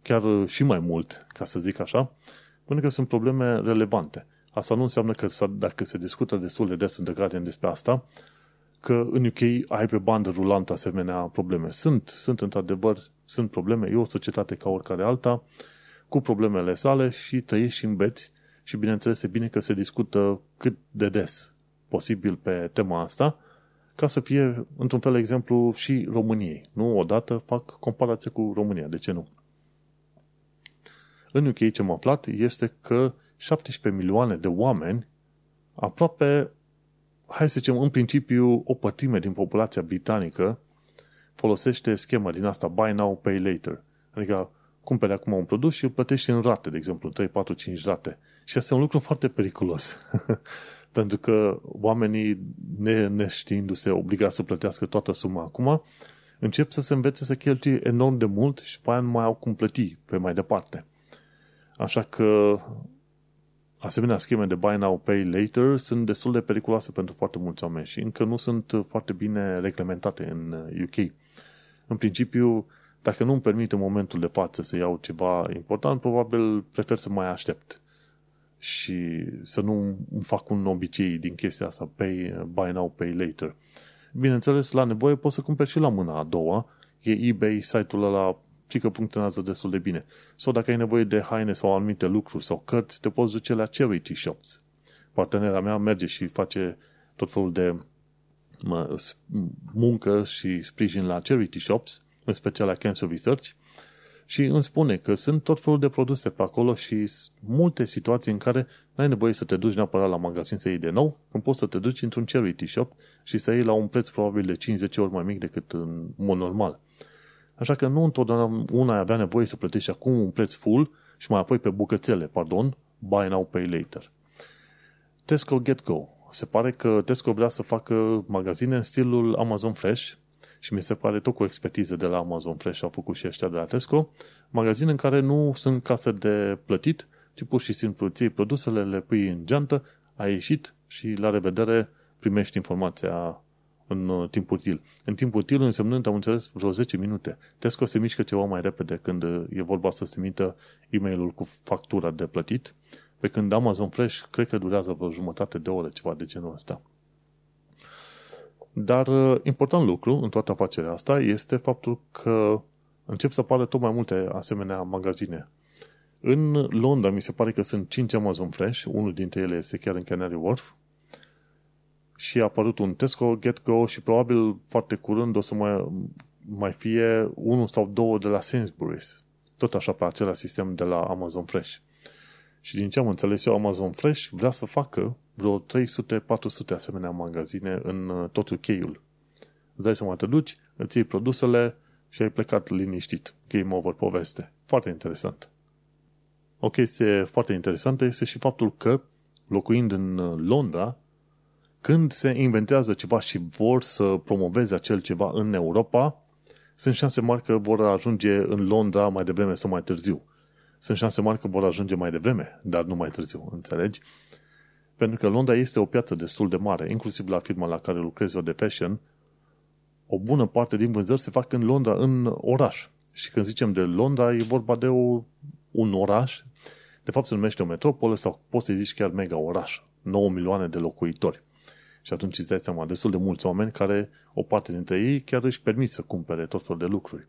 chiar și mai mult, ca să zic așa, pentru că sunt probleme relevante. Asta nu înseamnă că dacă se discută destul de des în The Guardian despre asta, că în UK ai pe bandă rulantă asemenea probleme. Sunt, sunt într-adevăr, sunt probleme. E o societate ca oricare alta, cu problemele sale și trăiești și înveți și bineînțeles e bine că se discută cât de des posibil pe tema asta, ca să fie, într-un fel, exemplu și României. Nu odată fac comparație cu România, de ce nu? În UK ce am aflat este că 17 milioane de oameni, aproape, hai să zicem, în principiu, o pătrime din populația britanică folosește schema din asta Buy Now, Pay Later. Adică cumpere acum un produs și îl plătești în rate, de exemplu, 3, 4, 5 rate. Și asta e un lucru foarte periculos. *laughs* Pentru că oamenii, ne, neștiindu-se obligați să plătească toată suma acum, încep să se învețe să cheltuie enorm de mult și pe aia nu mai au cum plăti pe mai departe. Așa că asemenea scheme de buy now, pay later sunt destul de periculoase pentru foarte mulți oameni și încă nu sunt foarte bine reglementate în UK. În principiu, dacă nu îmi permit în momentul de față să iau ceva important, probabil prefer să mai aștept și să nu îmi fac un obicei din chestia asta, pay, buy now, pay later. Bineînțeles, la nevoie poți să cumperi și la mâna a doua. E eBay, site-ul ăla și că funcționează destul de bine. Sau dacă ai nevoie de haine sau anumite lucruri sau cărți, te poți duce la charity shops. Partenera mea merge și face tot felul de muncă și sprijin la charity shops, în special la Cancer Research, și îmi spune că sunt tot felul de produse pe acolo și multe situații în care nu ai nevoie să te duci neapărat la magazin să iei de nou, când poți să te duci într-un charity shop și să iei la un preț probabil de 50 ori mai mic decât în mod normal. Așa că nu întotdeauna una avea nevoie să plătești acum un preț full și mai apoi pe bucățele, pardon, buy now, pay later. Tesco Get Go. Se pare că Tesco vrea să facă magazine în stilul Amazon Fresh și mi se pare tot cu expertiză de la Amazon Fresh au făcut și ăștia de la Tesco, magazine în care nu sunt case de plătit, ci pur și simplu ții produsele, le pui în geantă, ai ieșit și la revedere primești informația în uh, timp util. În timp util însemnând, am înțeles, vreo 10 minute. Tesco se mișcă ceva mai repede când uh, e vorba să se trimită e mail cu factura de plătit, pe când Amazon Fresh cred că durează vreo jumătate de oră, ceva de genul ăsta. Dar uh, important lucru în toată afacerea asta este faptul că încep să apară tot mai multe asemenea magazine. În Londra mi se pare că sunt 5 Amazon Fresh, unul dintre ele este chiar în Canary Wharf, și a apărut un Tesco Get Go și probabil foarte curând o să mai, mai fie unul sau două de la Sainsbury's. Tot așa pe același sistem de la Amazon Fresh. Și din ce am înțeles eu, Amazon Fresh vrea să facă vreo 300-400 asemenea magazine în uh, tot UK-ul. Îți dai seama, te duci, îți iei produsele și ai plecat liniștit. Game over poveste. Foarte interesant. O chestie foarte interesantă este și faptul că, locuind în uh, Londra, când se inventează ceva și vor să promoveze acel ceva în Europa, sunt șanse mari că vor ajunge în Londra mai devreme sau mai târziu. Sunt șanse mari că vor ajunge mai devreme, dar nu mai târziu, înțelegi? Pentru că Londra este o piață destul de mare, inclusiv la firma la care lucrez eu de fashion, o bună parte din vânzări se fac în Londra, în oraș. Și când zicem de Londra, e vorba de o, un oraș, de fapt se numește o metropolă sau poți să zici chiar mega oraș, 9 milioane de locuitori. Și atunci îți dai seama, destul de mulți oameni care, o parte dintre ei, chiar își permit să cumpere tot felul de lucruri.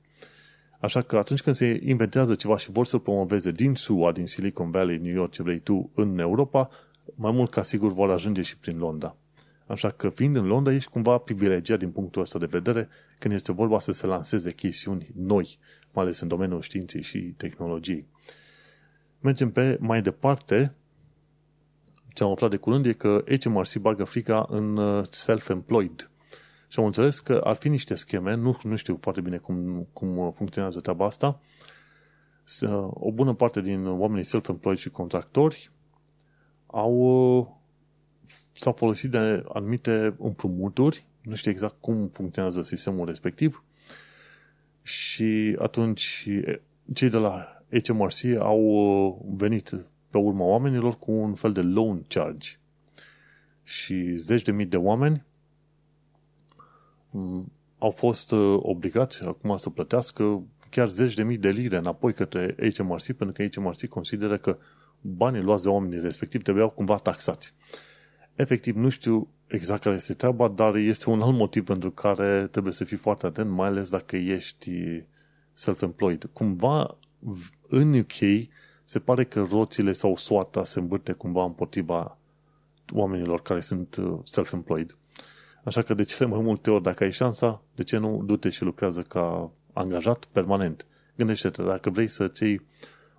Așa că atunci când se inventează ceva și vor să promoveze din SUA, din Silicon Valley, New York, ce vrei tu, în Europa, mai mult ca sigur vor ajunge și prin Londra. Așa că fiind în Londra, ești cumva privilegiat din punctul ăsta de vedere când este vorba să se lanseze chestiuni noi, mai ales în domeniul științei și tehnologiei. Mergem pe mai departe ce am aflat de curând e că HMRC bagă frica în uh, self-employed. Și am înțeles că ar fi niște scheme, nu, nu știu foarte bine cum, cum uh, funcționează treaba asta, uh, o bună parte din oamenii self-employed și contractori au s-au folosit de anumite împrumuturi, nu știu exact cum funcționează sistemul respectiv, Și atunci cei de la HMRC au uh, venit pe urma oamenilor cu un fel de loan charge. Și zeci de mii de oameni mm, au fost uh, obligați acum să plătească chiar zeci de mii de lire înapoi către HMRC, pentru că HMRC consideră că banii luați de oamenii respectiv trebuiau cumva taxați. Efectiv, nu știu exact care este treaba, dar este un alt motiv pentru care trebuie să fii foarte atent, mai ales dacă ești self-employed. Cumva, în UK, se pare că roțile sau soata se îmbârte cumva împotriva oamenilor care sunt uh, self-employed. Așa că de cele mai multe ori, dacă ai șansa, de ce nu du-te și lucrează ca angajat permanent? Gândește-te, dacă vrei să-ți iei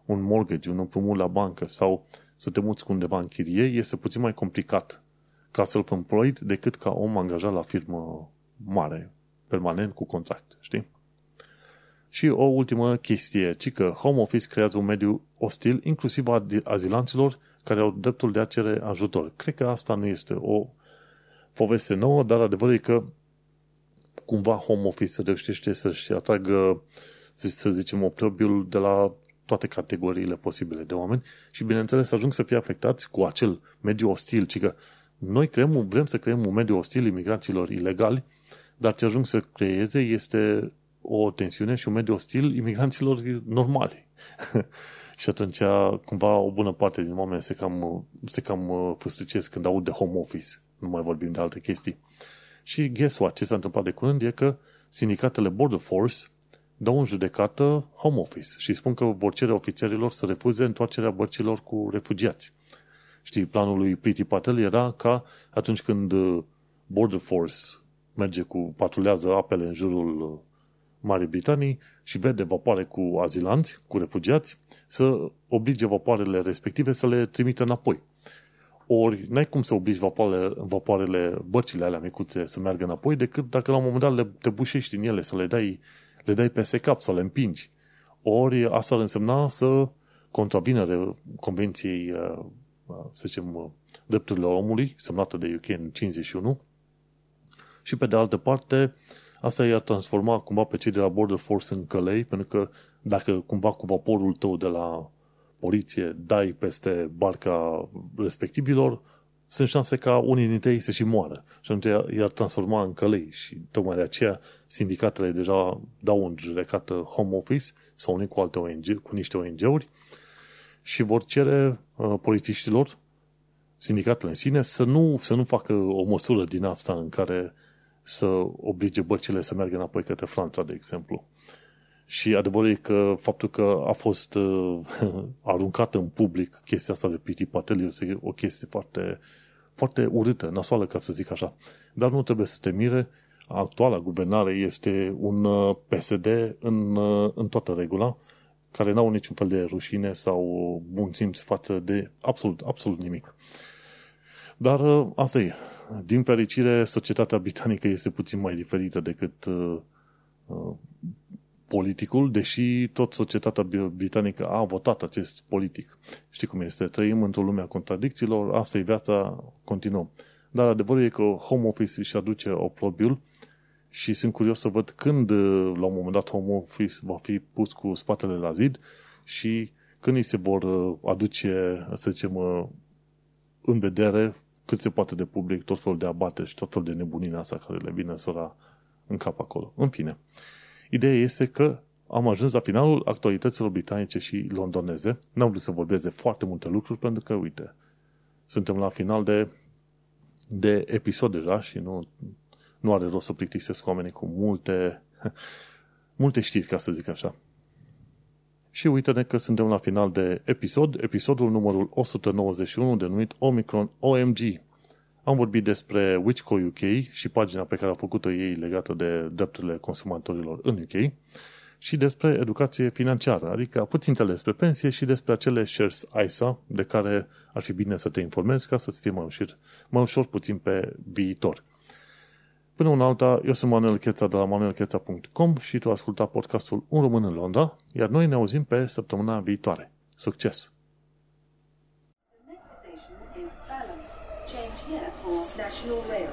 un mortgage, un împrumut la bancă sau să te muți cu undeva în chirie, este puțin mai complicat ca self-employed decât ca om angajat la firmă mare, permanent, cu contract, știi? Și o ultimă chestie, ci că home office creează un mediu ostil, inclusiv a azilanților care au dreptul de a cere ajutor. Cred că asta nu este o poveste nouă, dar adevărul e că cumva home office reușește să-și atragă, să zicem, optobiul de la toate categoriile posibile de oameni și, bineînțeles, ajung să fie afectați cu acel mediu ostil, ci că noi creăm, vrem să creăm un mediu ostil imigranților ilegali, dar ce ajung să creeze este o tensiune și un mediu ostil imigranților normali. *laughs* și atunci, cumva, o bună parte din oameni se cam, se cam uh, fâstăcesc când aud de home office. Nu mai vorbim de alte chestii. Și guess what? Ce s-a întâmplat de curând e că sindicatele Border Force dau în judecată home office și spun că vor cere ofițerilor să refuze întoarcerea bărcilor cu refugiați. Știi, planul lui Priti Patel era ca atunci când uh, Border Force merge cu, patrulează apele în jurul uh, Marii Britanii și vede vapoare cu azilanți, cu refugiați, să oblige vapoarele respective să le trimită înapoi. Ori n-ai cum să obligi vapoarele, vapoarele bărcile alea micuțe să meargă înapoi, decât dacă la un moment dat le, te bușești din ele, să le dai, le dai peste cap, să le împingi. Ori asta ar însemna să contravină convenției, uh, să zicem, uh, drepturile omului, semnată de UK în 51, și pe de altă parte, asta i-ar transforma cumva pe cei de la Border Force în călei, pentru că dacă cumva cu vaporul tău de la poliție dai peste barca respectivilor, sunt șanse ca unii dintre ei să și moară. Și atunci i-ar transforma în călei și tocmai de aceea sindicatele deja dau în judecată home office sau unii cu alte ONG, cu niște ONG-uri și vor cere uh, polițiștilor, sindicatele în sine, să nu, să nu facă o măsură din asta în care să oblige bărcile să meargă înapoi către Franța, de exemplu. Și adevărul e că faptul că a fost uh, *laughs* aruncată în public chestia asta de Piti Patel este o chestie foarte, foarte urâtă, nasoală, ca să zic așa. Dar nu trebuie să te mire, actuala guvernare este un uh, PSD în, uh, în toată regula, care n-au niciun fel de rușine sau bun simț față de absolut, absolut nimic. Dar uh, asta e. Din fericire, societatea britanică este puțin mai diferită decât uh, uh, politicul, deși tot societatea britanică a votat acest politic. Știi cum este? Trăim într-o lume a contradicțiilor, asta e viața, continuăm. Dar adevărul e că home office își aduce oprobiul și sunt curios să văd când, la un moment dat, home office va fi pus cu spatele la zid și când îi se vor aduce, să zicem, în vedere cât se poate de public, tot felul de abate și tot felul de nebunina asta care le vine sora în cap acolo. În fine, ideea este că am ajuns la finalul actualităților britanice și londoneze. N-am vrut să vorbesc de foarte multe lucruri pentru că, uite, suntem la final de, de episod deja și nu, nu are rost să plictisesc oamenii cu multe, *laughs* multe știri, ca să zic așa. Și uite-ne că suntem la final de episod, episodul numărul 191 denumit Omicron OMG. Am vorbit despre Witchco UK și pagina pe care a făcut-o ei legată de drepturile consumatorilor în UK și despre educație financiară, adică puțin despre pensie și despre acele shares ISA de care ar fi bine să te informezi ca să-ți fie mai ușor, mai ușor puțin pe viitor. Până una alta, eu sunt Manuel Cheța de la manuelcheța.com și tu asculta podcastul Un Român în Londra, iar noi ne auzim pe săptămâna viitoare. Succes! National Rail Services.